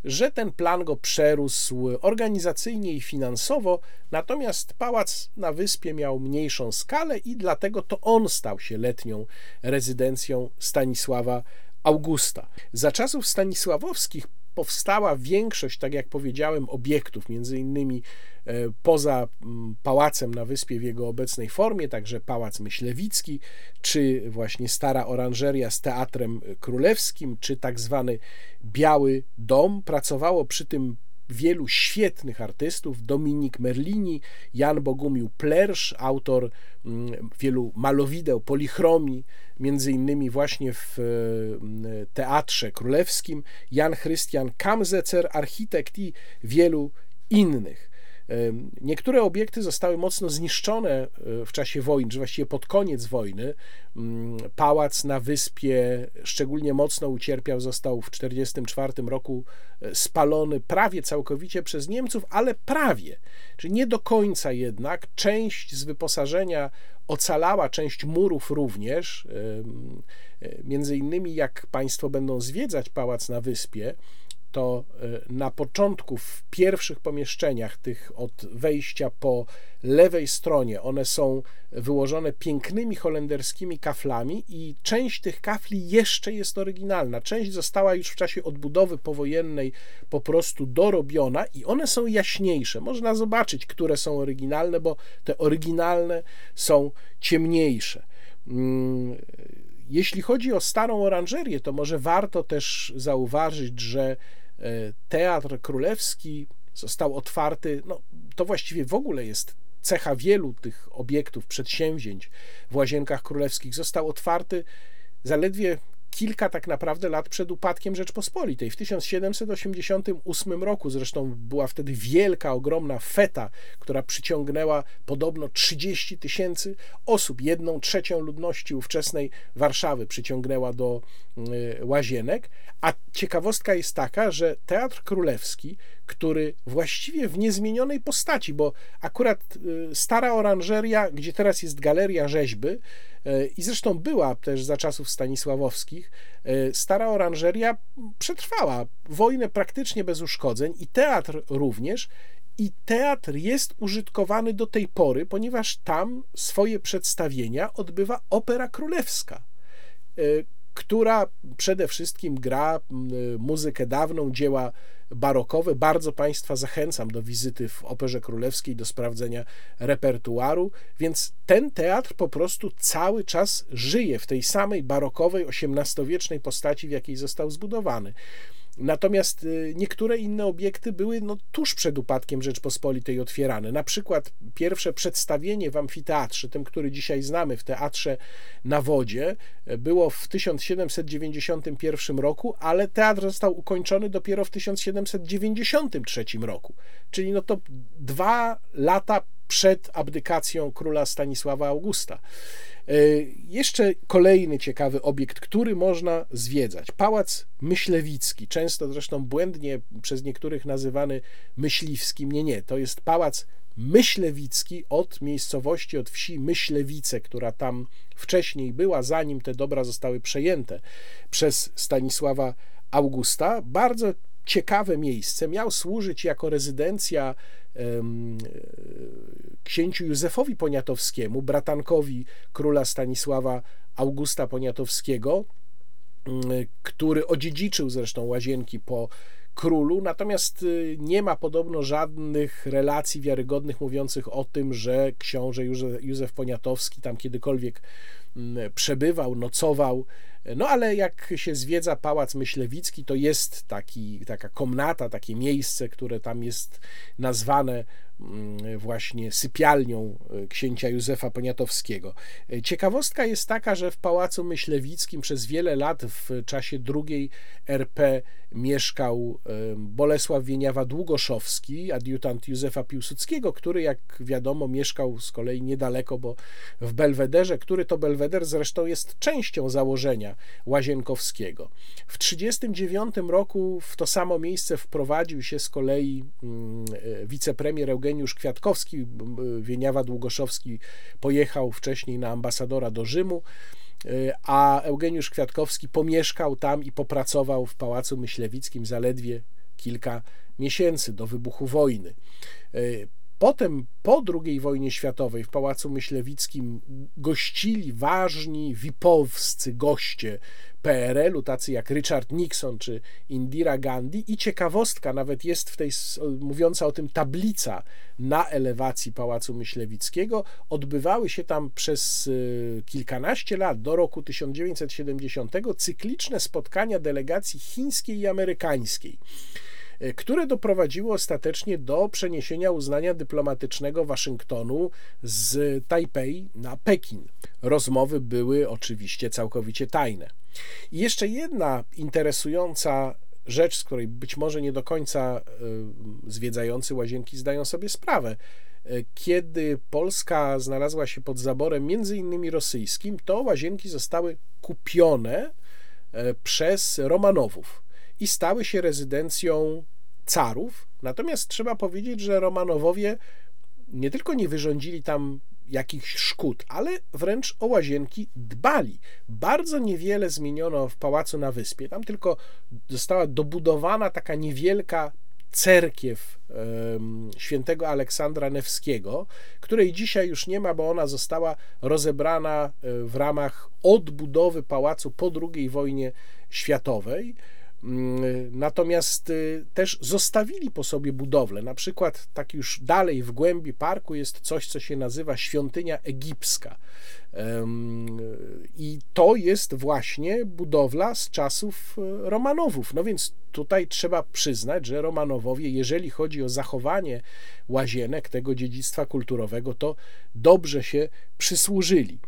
że ten plan go przerósł organizacyjnie i finansowo, natomiast pałac na wyspie miał mniejszą skalę i dlatego to on stał się letnią rezydencją Stanisława Augusta. Za czasów stanisławowskich powstała większość, tak jak powiedziałem, obiektów, między innymi e, poza mm, pałacem na wyspie w jego obecnej formie, także pałac Myślewicki, czy właśnie stara oranżeria z teatrem królewskim, czy tak zwany Biały Dom. Pracowało przy tym wielu świetnych artystów, Dominik Merlini, Jan Bogumił Plersz, autor mm, wielu malowideł, polichromii, między innymi właśnie w mm, Teatrze Królewskim, Jan Christian Kamzecer, architekt i wielu innych. Niektóre obiekty zostały mocno zniszczone e, w czasie wojny, czy właściwie pod koniec wojny. Mm, pałac na wyspie szczególnie mocno ucierpiał, został w 1944 roku e, spalony prawie całkowicie przez Niemców, ale prawie, czyli nie do końca jednak. Część z wyposażenia ocalała, część murów również. E, między innymi, jak Państwo będą zwiedzać pałac na wyspie, to e, na początku, w pierwszych pomieszczeniach, tych od wejścia po lewej stronie, one są wyłożone pięknymi holenderskimi kaflami, i część tych kafli jeszcze jest oryginalna. Część została już w czasie odbudowy powojennej po prostu dorobiona, i one są jaśniejsze. Można zobaczyć, które są oryginalne, bo te oryginalne są ciemniejsze. Mm, jeśli chodzi o starą oranżerię, to może warto też zauważyć, że Teatr Królewski został otwarty, no, to właściwie w ogóle jest cecha wielu tych obiektów, przedsięwzięć w Łazienkach Królewskich. Został otwarty zaledwie kilka tak naprawdę lat przed upadkiem Rzeczpospolitej. W 1788 roku zresztą była wtedy wielka, ogromna feta, która przyciągnęła podobno 30 tysięcy osób. Jedną trzecią ludności ówczesnej Warszawy przyciągnęła do y, łazienek. A ciekawostka jest taka, że Teatr Królewski, który właściwie w niezmienionej postaci, bo akurat y, stara oranżeria, gdzie teraz jest galeria rzeźby, i zresztą była też za czasów Stanisławowskich, stara oranżeria przetrwała wojnę praktycznie bez uszkodzeń i teatr również. I teatr jest użytkowany do tej pory, ponieważ tam swoje przedstawienia odbywa Opera Królewska, e, która przede wszystkim gra muzykę dawną, dzieła barokowe. Bardzo Państwa zachęcam do wizyty w Operze Królewskiej, do sprawdzenia repertuaru, więc ten teatr po prostu cały czas żyje w tej samej barokowej, XVIII-wiecznej postaci, w jakiej został zbudowany. Natomiast y, niektóre inne obiekty były no, tuż przed upadkiem Rzeczpospolitej otwierane. Na przykład pierwsze przedstawienie w amfiteatrze, tym, który dzisiaj znamy w teatrze na wodzie, było w 1791 roku, ale teatr został ukończony dopiero w 1793 roku. Czyli no to dwa lata przed abdykacją króla Stanisława Augusta. E, jeszcze kolejny ciekawy obiekt, który można zwiedzać. Pałac Myślewicki, często zresztą błędnie przez niektórych nazywany myśliwskim. Nie, nie, to jest pałac Myślewicki od miejscowości, od wsi Myślewice, która tam wcześniej była, zanim te dobra zostały przejęte przez Stanisława Augusta. Bardzo ciekawe miejsce. Miał służyć jako rezydencja księciu Józefowi Poniatowskiemu, bratankowi króla Stanisława Augusta Poniatowskiego, który odziedziczył zresztą łazienki po królu, natomiast y, nie ma podobno żadnych relacji wiarygodnych mówiących o tym, że książę Józef Poniatowski tam kiedykolwiek przebywał, nocował. No ale jak się zwiedza Pałac Myślewicki, to jest taki, taka komnata, takie miejsce, które tam jest nazwane właśnie sypialnią e, księcia Józefa Poniatowskiego. E, ciekawostka jest taka, że w Pałacu Myślewickim przez wiele lat w czasie drugiej RP mieszkał e, Bolesław Wieniawa Długoszowski, adiutant Józefa Piłsudskiego, który jak wiadomo mieszkał z kolei niedaleko, bo w Belwederze, który to Belweder zresztą jest częścią założenia Łazienkowskiego. W 1939 roku w to samo miejsce wprowadził się z kolei mm, wicepremier Eugeniusz Kwiatkowski, Wieniawa Długoszowski pojechał wcześniej na ambasadora do Rzymu, y, a Eugeniusz Kwiatkowski pomieszkał tam i popracował w Pałacu Myślewickim zaledwie kilka miesięcy do wybuchu wojny. Y, potem, po II wojnie światowej, w Pałacu Myślewickim gościli ważni wipowscy goście PRL-u, tacy jak Richard Nixon czy Indira Gandhi. I ciekawostka, nawet jest w tej mówiąca o tym tablica na elewacji Pałacu Myślewickiego. Odbywały się tam przez y, kilkanaście lat, do roku 1970, cykliczne spotkania delegacji chińskiej i amerykańskiej które doprowadziło ostatecznie do przeniesienia uznania dyplomatycznego Waszyngtonu z Tajpej na Pekin. Rozmowy były oczywiście całkowicie tajne. I jeszcze jedna interesująca rzecz, z której być może nie do końca y, zwiedzający łazienki zdają sobie sprawę. Y, kiedy Polska znalazła się pod zaborem między innymi rosyjskim, to łazienki zostały kupione przez Romanowów i stały się rezydencją carów. Natomiast trzeba powiedzieć, że Romanowowie nie tylko nie wyrządzili tam jakichś szkód, ale wręcz o łazienki dbali. Bardzo niewiele zmieniono w pałacu na wyspie. Tam tylko została dobudowana taka niewielka cerkiew świętego Aleksandra Newskiego, której dzisiaj już nie ma, bo ona została rozebrana e, w ramach odbudowy pałacu po II wojnie światowej. Mm, natomiast y, też zostawili po sobie budowlę. Na przykład, tak już dalej w głębi parku jest coś, co się nazywa świątynia egipska. I to jest właśnie budowla z czasów y, Romanowów. No więc tutaj trzeba przyznać, że Romanowowie, jeżeli chodzi o zachowanie łazienek, tego dziedzictwa kulturowego, to dobrze się przysłużyli.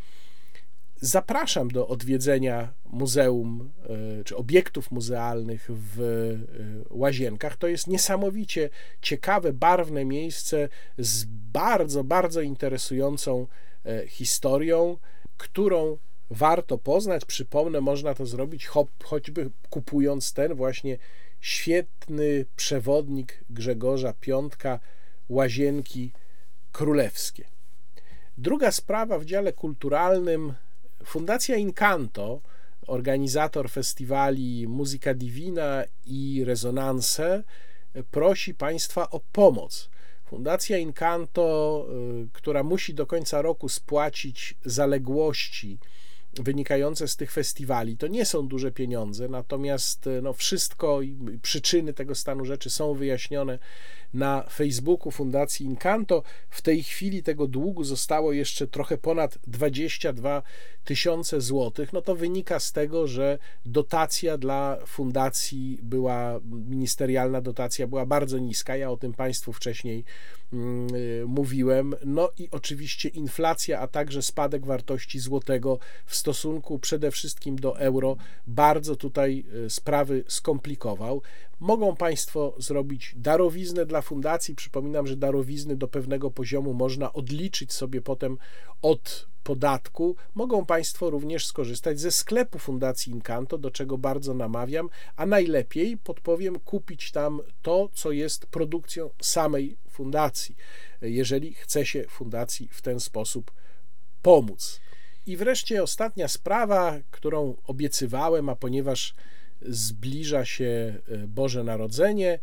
Zapraszam do odwiedzenia muzeum e, czy obiektów muzealnych w e, Łazienkach. To jest niesamowicie ciekawe, barwne miejsce z bardzo, bardzo interesującą e, historią, którą warto poznać. Przypomnę, można to zrobić choćby kupując ten właśnie świetny przewodnik Grzegorza Piątka Łazienki Królewskie. Druga sprawa w dziale kulturalnym Fundacja Incanto, organizator festiwali Muzyka Divina i Rezonanse, prosi Państwa o pomoc. Fundacja Incanto, y, która musi do końca roku spłacić zaległości wynikające z tych festiwali. To nie są duże pieniądze, natomiast no, wszystko i przyczyny tego stanu rzeczy są wyjaśnione na Facebooku Fundacji Incanto. W tej chwili tego długu zostało jeszcze trochę ponad 22 tysiące złotych. No to wynika z tego, że dotacja dla fundacji była, ministerialna dotacja była bardzo niska. Ja o tym Państwu wcześniej mm, y, mówiłem. No i oczywiście inflacja, a także spadek wartości złotego w stosunku przede wszystkim do euro bardzo tutaj y, sprawy skomplikował. Mogą Państwo zrobić darowiznę dla fundacji. Przypominam, że darowizny do pewnego poziomu można odliczyć sobie potem od podatku. Mogą Państwo również skorzystać ze sklepu Fundacji Incanto, do czego bardzo namawiam, a najlepiej podpowiem kupić tam to, co jest produkcją samej fundacji, jeżeli chce się fundacji w ten sposób pomóc. I wreszcie ostatnia sprawa, którą obiecywałem, a ponieważ zbliża się e, Boże Narodzenie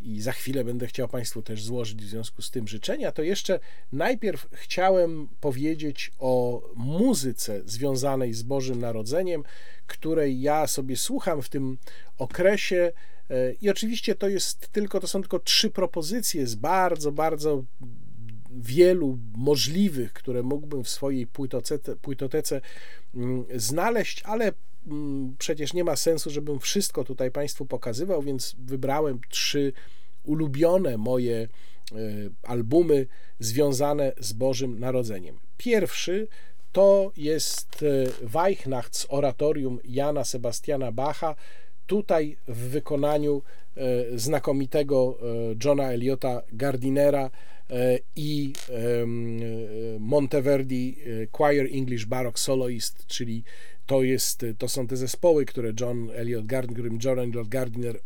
i za chwilę będę chciał Państwu też złożyć w związku z tym życzenia, to jeszcze najpierw chciałem powiedzieć o muzyce związanej z Bożym Narodzeniem, której ja sobie słucham w tym okresie. E, I oczywiście to jest tylko, to są tylko trzy propozycje z bardzo, bardzo wielu możliwych, które mógłbym w swojej płytotece, płytotece mm, znaleźć, ale Mm, przecież nie ma sensu, żebym wszystko tutaj Państwu pokazywał, więc wybrałem trzy ulubione moje e, albumy związane z Bożym Narodzeniem. Pierwszy to jest e, Weichnachts oratorium Jana Sebastiana Bacha, tutaj w wykonaniu e, znakomitego Johna Eliota Gardinera i Monteverdi Choir English Baroque Soloist, czyli to, jest, to są te zespoły, które John Elliot Gardner, którym John Elliot Gardner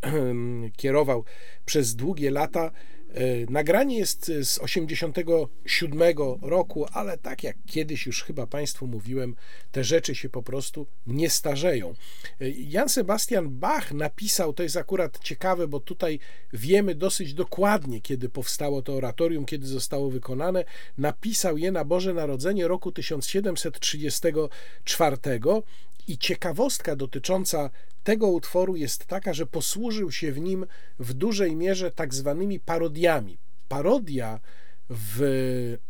kierował przez długie lata. E, nagranie jest z 87 roku, ale tak jak kiedyś już chyba Państwu mówiłem, te rzeczy się po prostu nie starzeją. E, Jan Sebastian Bach napisał, to jest akurat ciekawe, bo tutaj wiemy dosyć dokładnie, kiedy powstało to oratorium, kiedy zostało wykonane. Napisał je na Boże Narodzenie roku 1734 i ciekawostka dotycząca tego utworu jest taka, że posłużył się w nim w dużej mierze tak zwanymi parodiami. Parodia w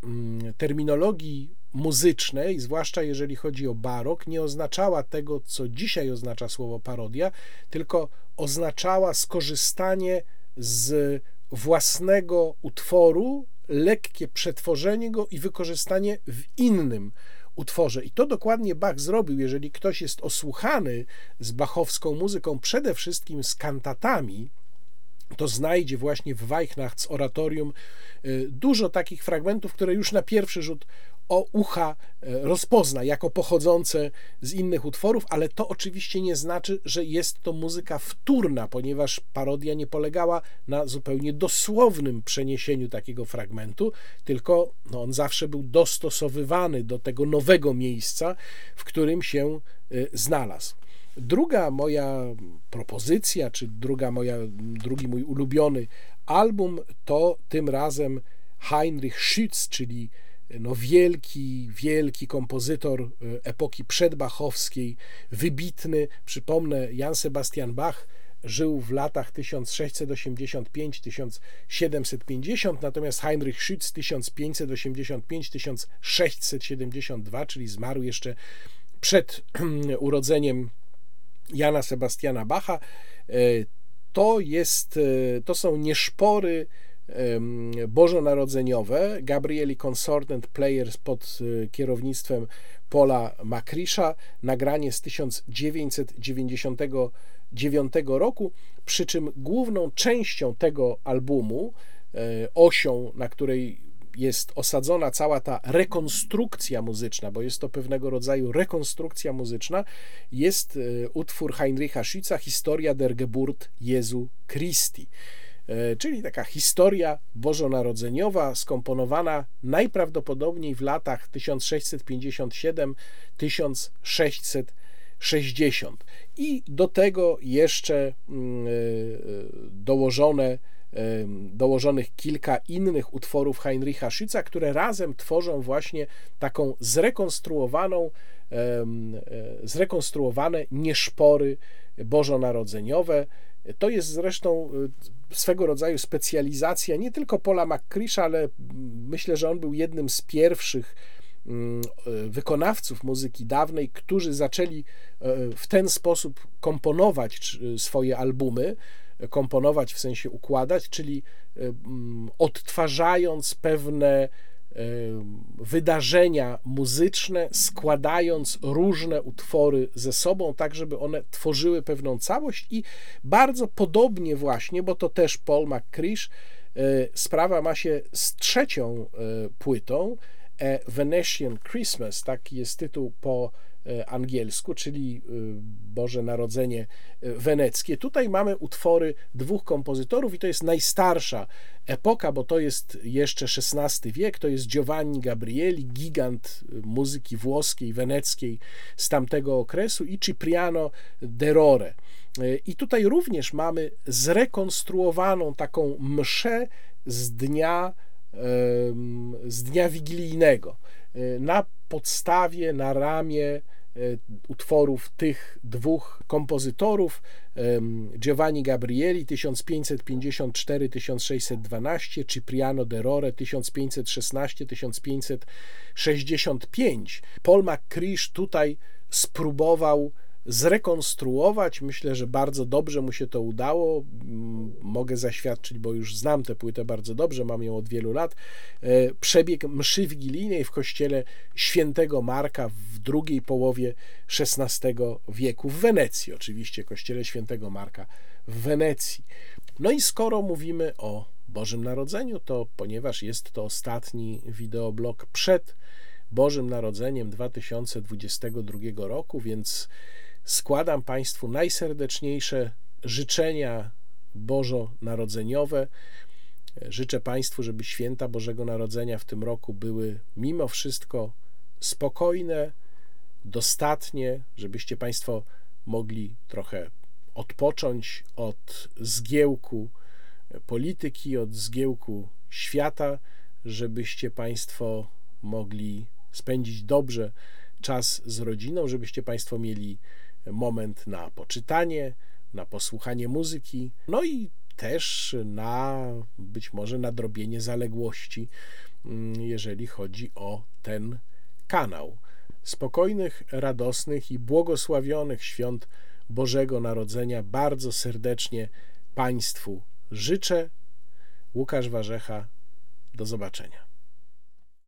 mm, terminologii muzycznej, zwłaszcza jeżeli chodzi o barok, nie oznaczała tego, co dzisiaj oznacza słowo parodia, tylko oznaczała skorzystanie z własnego utworu, lekkie przetworzenie go i wykorzystanie w innym utworze. I to dokładnie Bach zrobił. Jeżeli ktoś jest osłuchany z bachowską muzyką, przede wszystkim z kantatami, to znajdzie właśnie w Weichnachts oratorium y, dużo takich fragmentów, które już na pierwszy rzut o ucha e, rozpozna jako pochodzące z innych utworów, ale to oczywiście nie znaczy, że jest to muzyka wtórna, ponieważ parodia nie polegała na zupełnie dosłownym przeniesieniu takiego fragmentu, tylko no, on zawsze był dostosowywany do tego nowego miejsca, w którym się e, znalazł. Druga moja propozycja, czy druga moja, drugi mój ulubiony album to tym razem Heinrich Schütz, czyli no wielki, wielki kompozytor e, epoki przedbachowskiej, wybitny. Przypomnę, Jan Sebastian Bach żył w latach 1685-1750, natomiast Heinrich Schütz 1585-1672, czyli zmarł jeszcze przed urodzeniem Jana Sebastiana Bacha. E, to, jest, e, to są nieszpory bożonarodzeniowe. Gabrieli Consortant Players pod y, kierownictwem Paula Makrisza, nagranie z 1999 roku, przy czym główną częścią tego albumu, e, osią, na której jest osadzona cała ta rekonstrukcja muzyczna, bo jest to pewnego rodzaju rekonstrukcja muzyczna, jest e, utwór Heinricha Schütza Historia der Geburt Jesu Christi czyli taka historia bożonarodzeniowa skomponowana najprawdopodobniej w latach 1657-1660 i do tego jeszcze mm, e, dołożone dołożonych kilka innych utworów Heinricha Schütza, które razem tworzą właśnie taką zrekonstruowaną, e, zrekonstruowane nieszpory bożonarodzeniowe. To jest zresztą e, swego rodzaju specjalizacja nie tylko Paula McCrisha, ale myślę, że on był jednym z pierwszych mm, e, wykonawców muzyki dawnej, którzy zaczęli w ten sposób komponować swoje albumy komponować, w sensie układać, czyli mm, odtwarzając pewne wydarzenia muzyczne, składając różne utwory ze sobą, tak żeby one tworzyły pewną całość. I bardzo podobnie właśnie, bo to też Paul McCrish, e, sprawa ma się z trzecią płytą, A Venetian Christmas, taki jest tytuł po E, angielsku, czyli e, Boże Narodzenie e, Weneckie. Tutaj mamy utwory dwóch kompozytorów i to jest najstarsza epoka, bo to jest jeszcze XVI wiek, to jest Giovanni Gabrieli, gigant muzyki włoskiej, weneckiej z tamtego okresu i Cipriano Derore. I tutaj również mamy zrekonstruowaną taką mszę z dnia, z dnia wigilijnego. Na podstawie, na ramię E, utworów tych dwóch kompozytorów Giovanni Gabrieli 1554-1612, Cipriano Derore 1516-1565. Paul McCrish tutaj spróbował zrekonstruować. Myślę, że bardzo dobrze mu się to udało. Mm, mogę zaświadczyć, bo już znam tę płytę bardzo dobrze, mam ją od wielu lat. E, przebieg mszy wigilijnej w kościele świętego Marka w drugiej połowie XVI wieku w Wenecji, oczywiście kościele świętego Marka w Wenecji. No i skoro mówimy o Bożym Narodzeniu, to ponieważ jest to ostatni wideoblog przed Bożym Narodzeniem 2022 roku, więc składam Państwu najserdeczniejsze życzenia bożonarodzeniowe. Życzę Państwu, żeby święta Bożego Narodzenia w tym roku były mimo wszystko spokojne, dostatnie, żebyście Państwo mogli trochę odpocząć od zgiełku polityki, od zgiełku świata, żebyście Państwo mogli spędzić dobrze czas z rodziną, żebyście Państwo mieli moment na poczytanie, na posłuchanie muzyki, no i też na być może nadrobienie zaległości, mm, jeżeli chodzi o ten kanał. Spokojnych, radosnych i błogosławionych świąt Bożego Narodzenia bardzo serdecznie Państwu życzę. Łukasz Warzecha, do zobaczenia.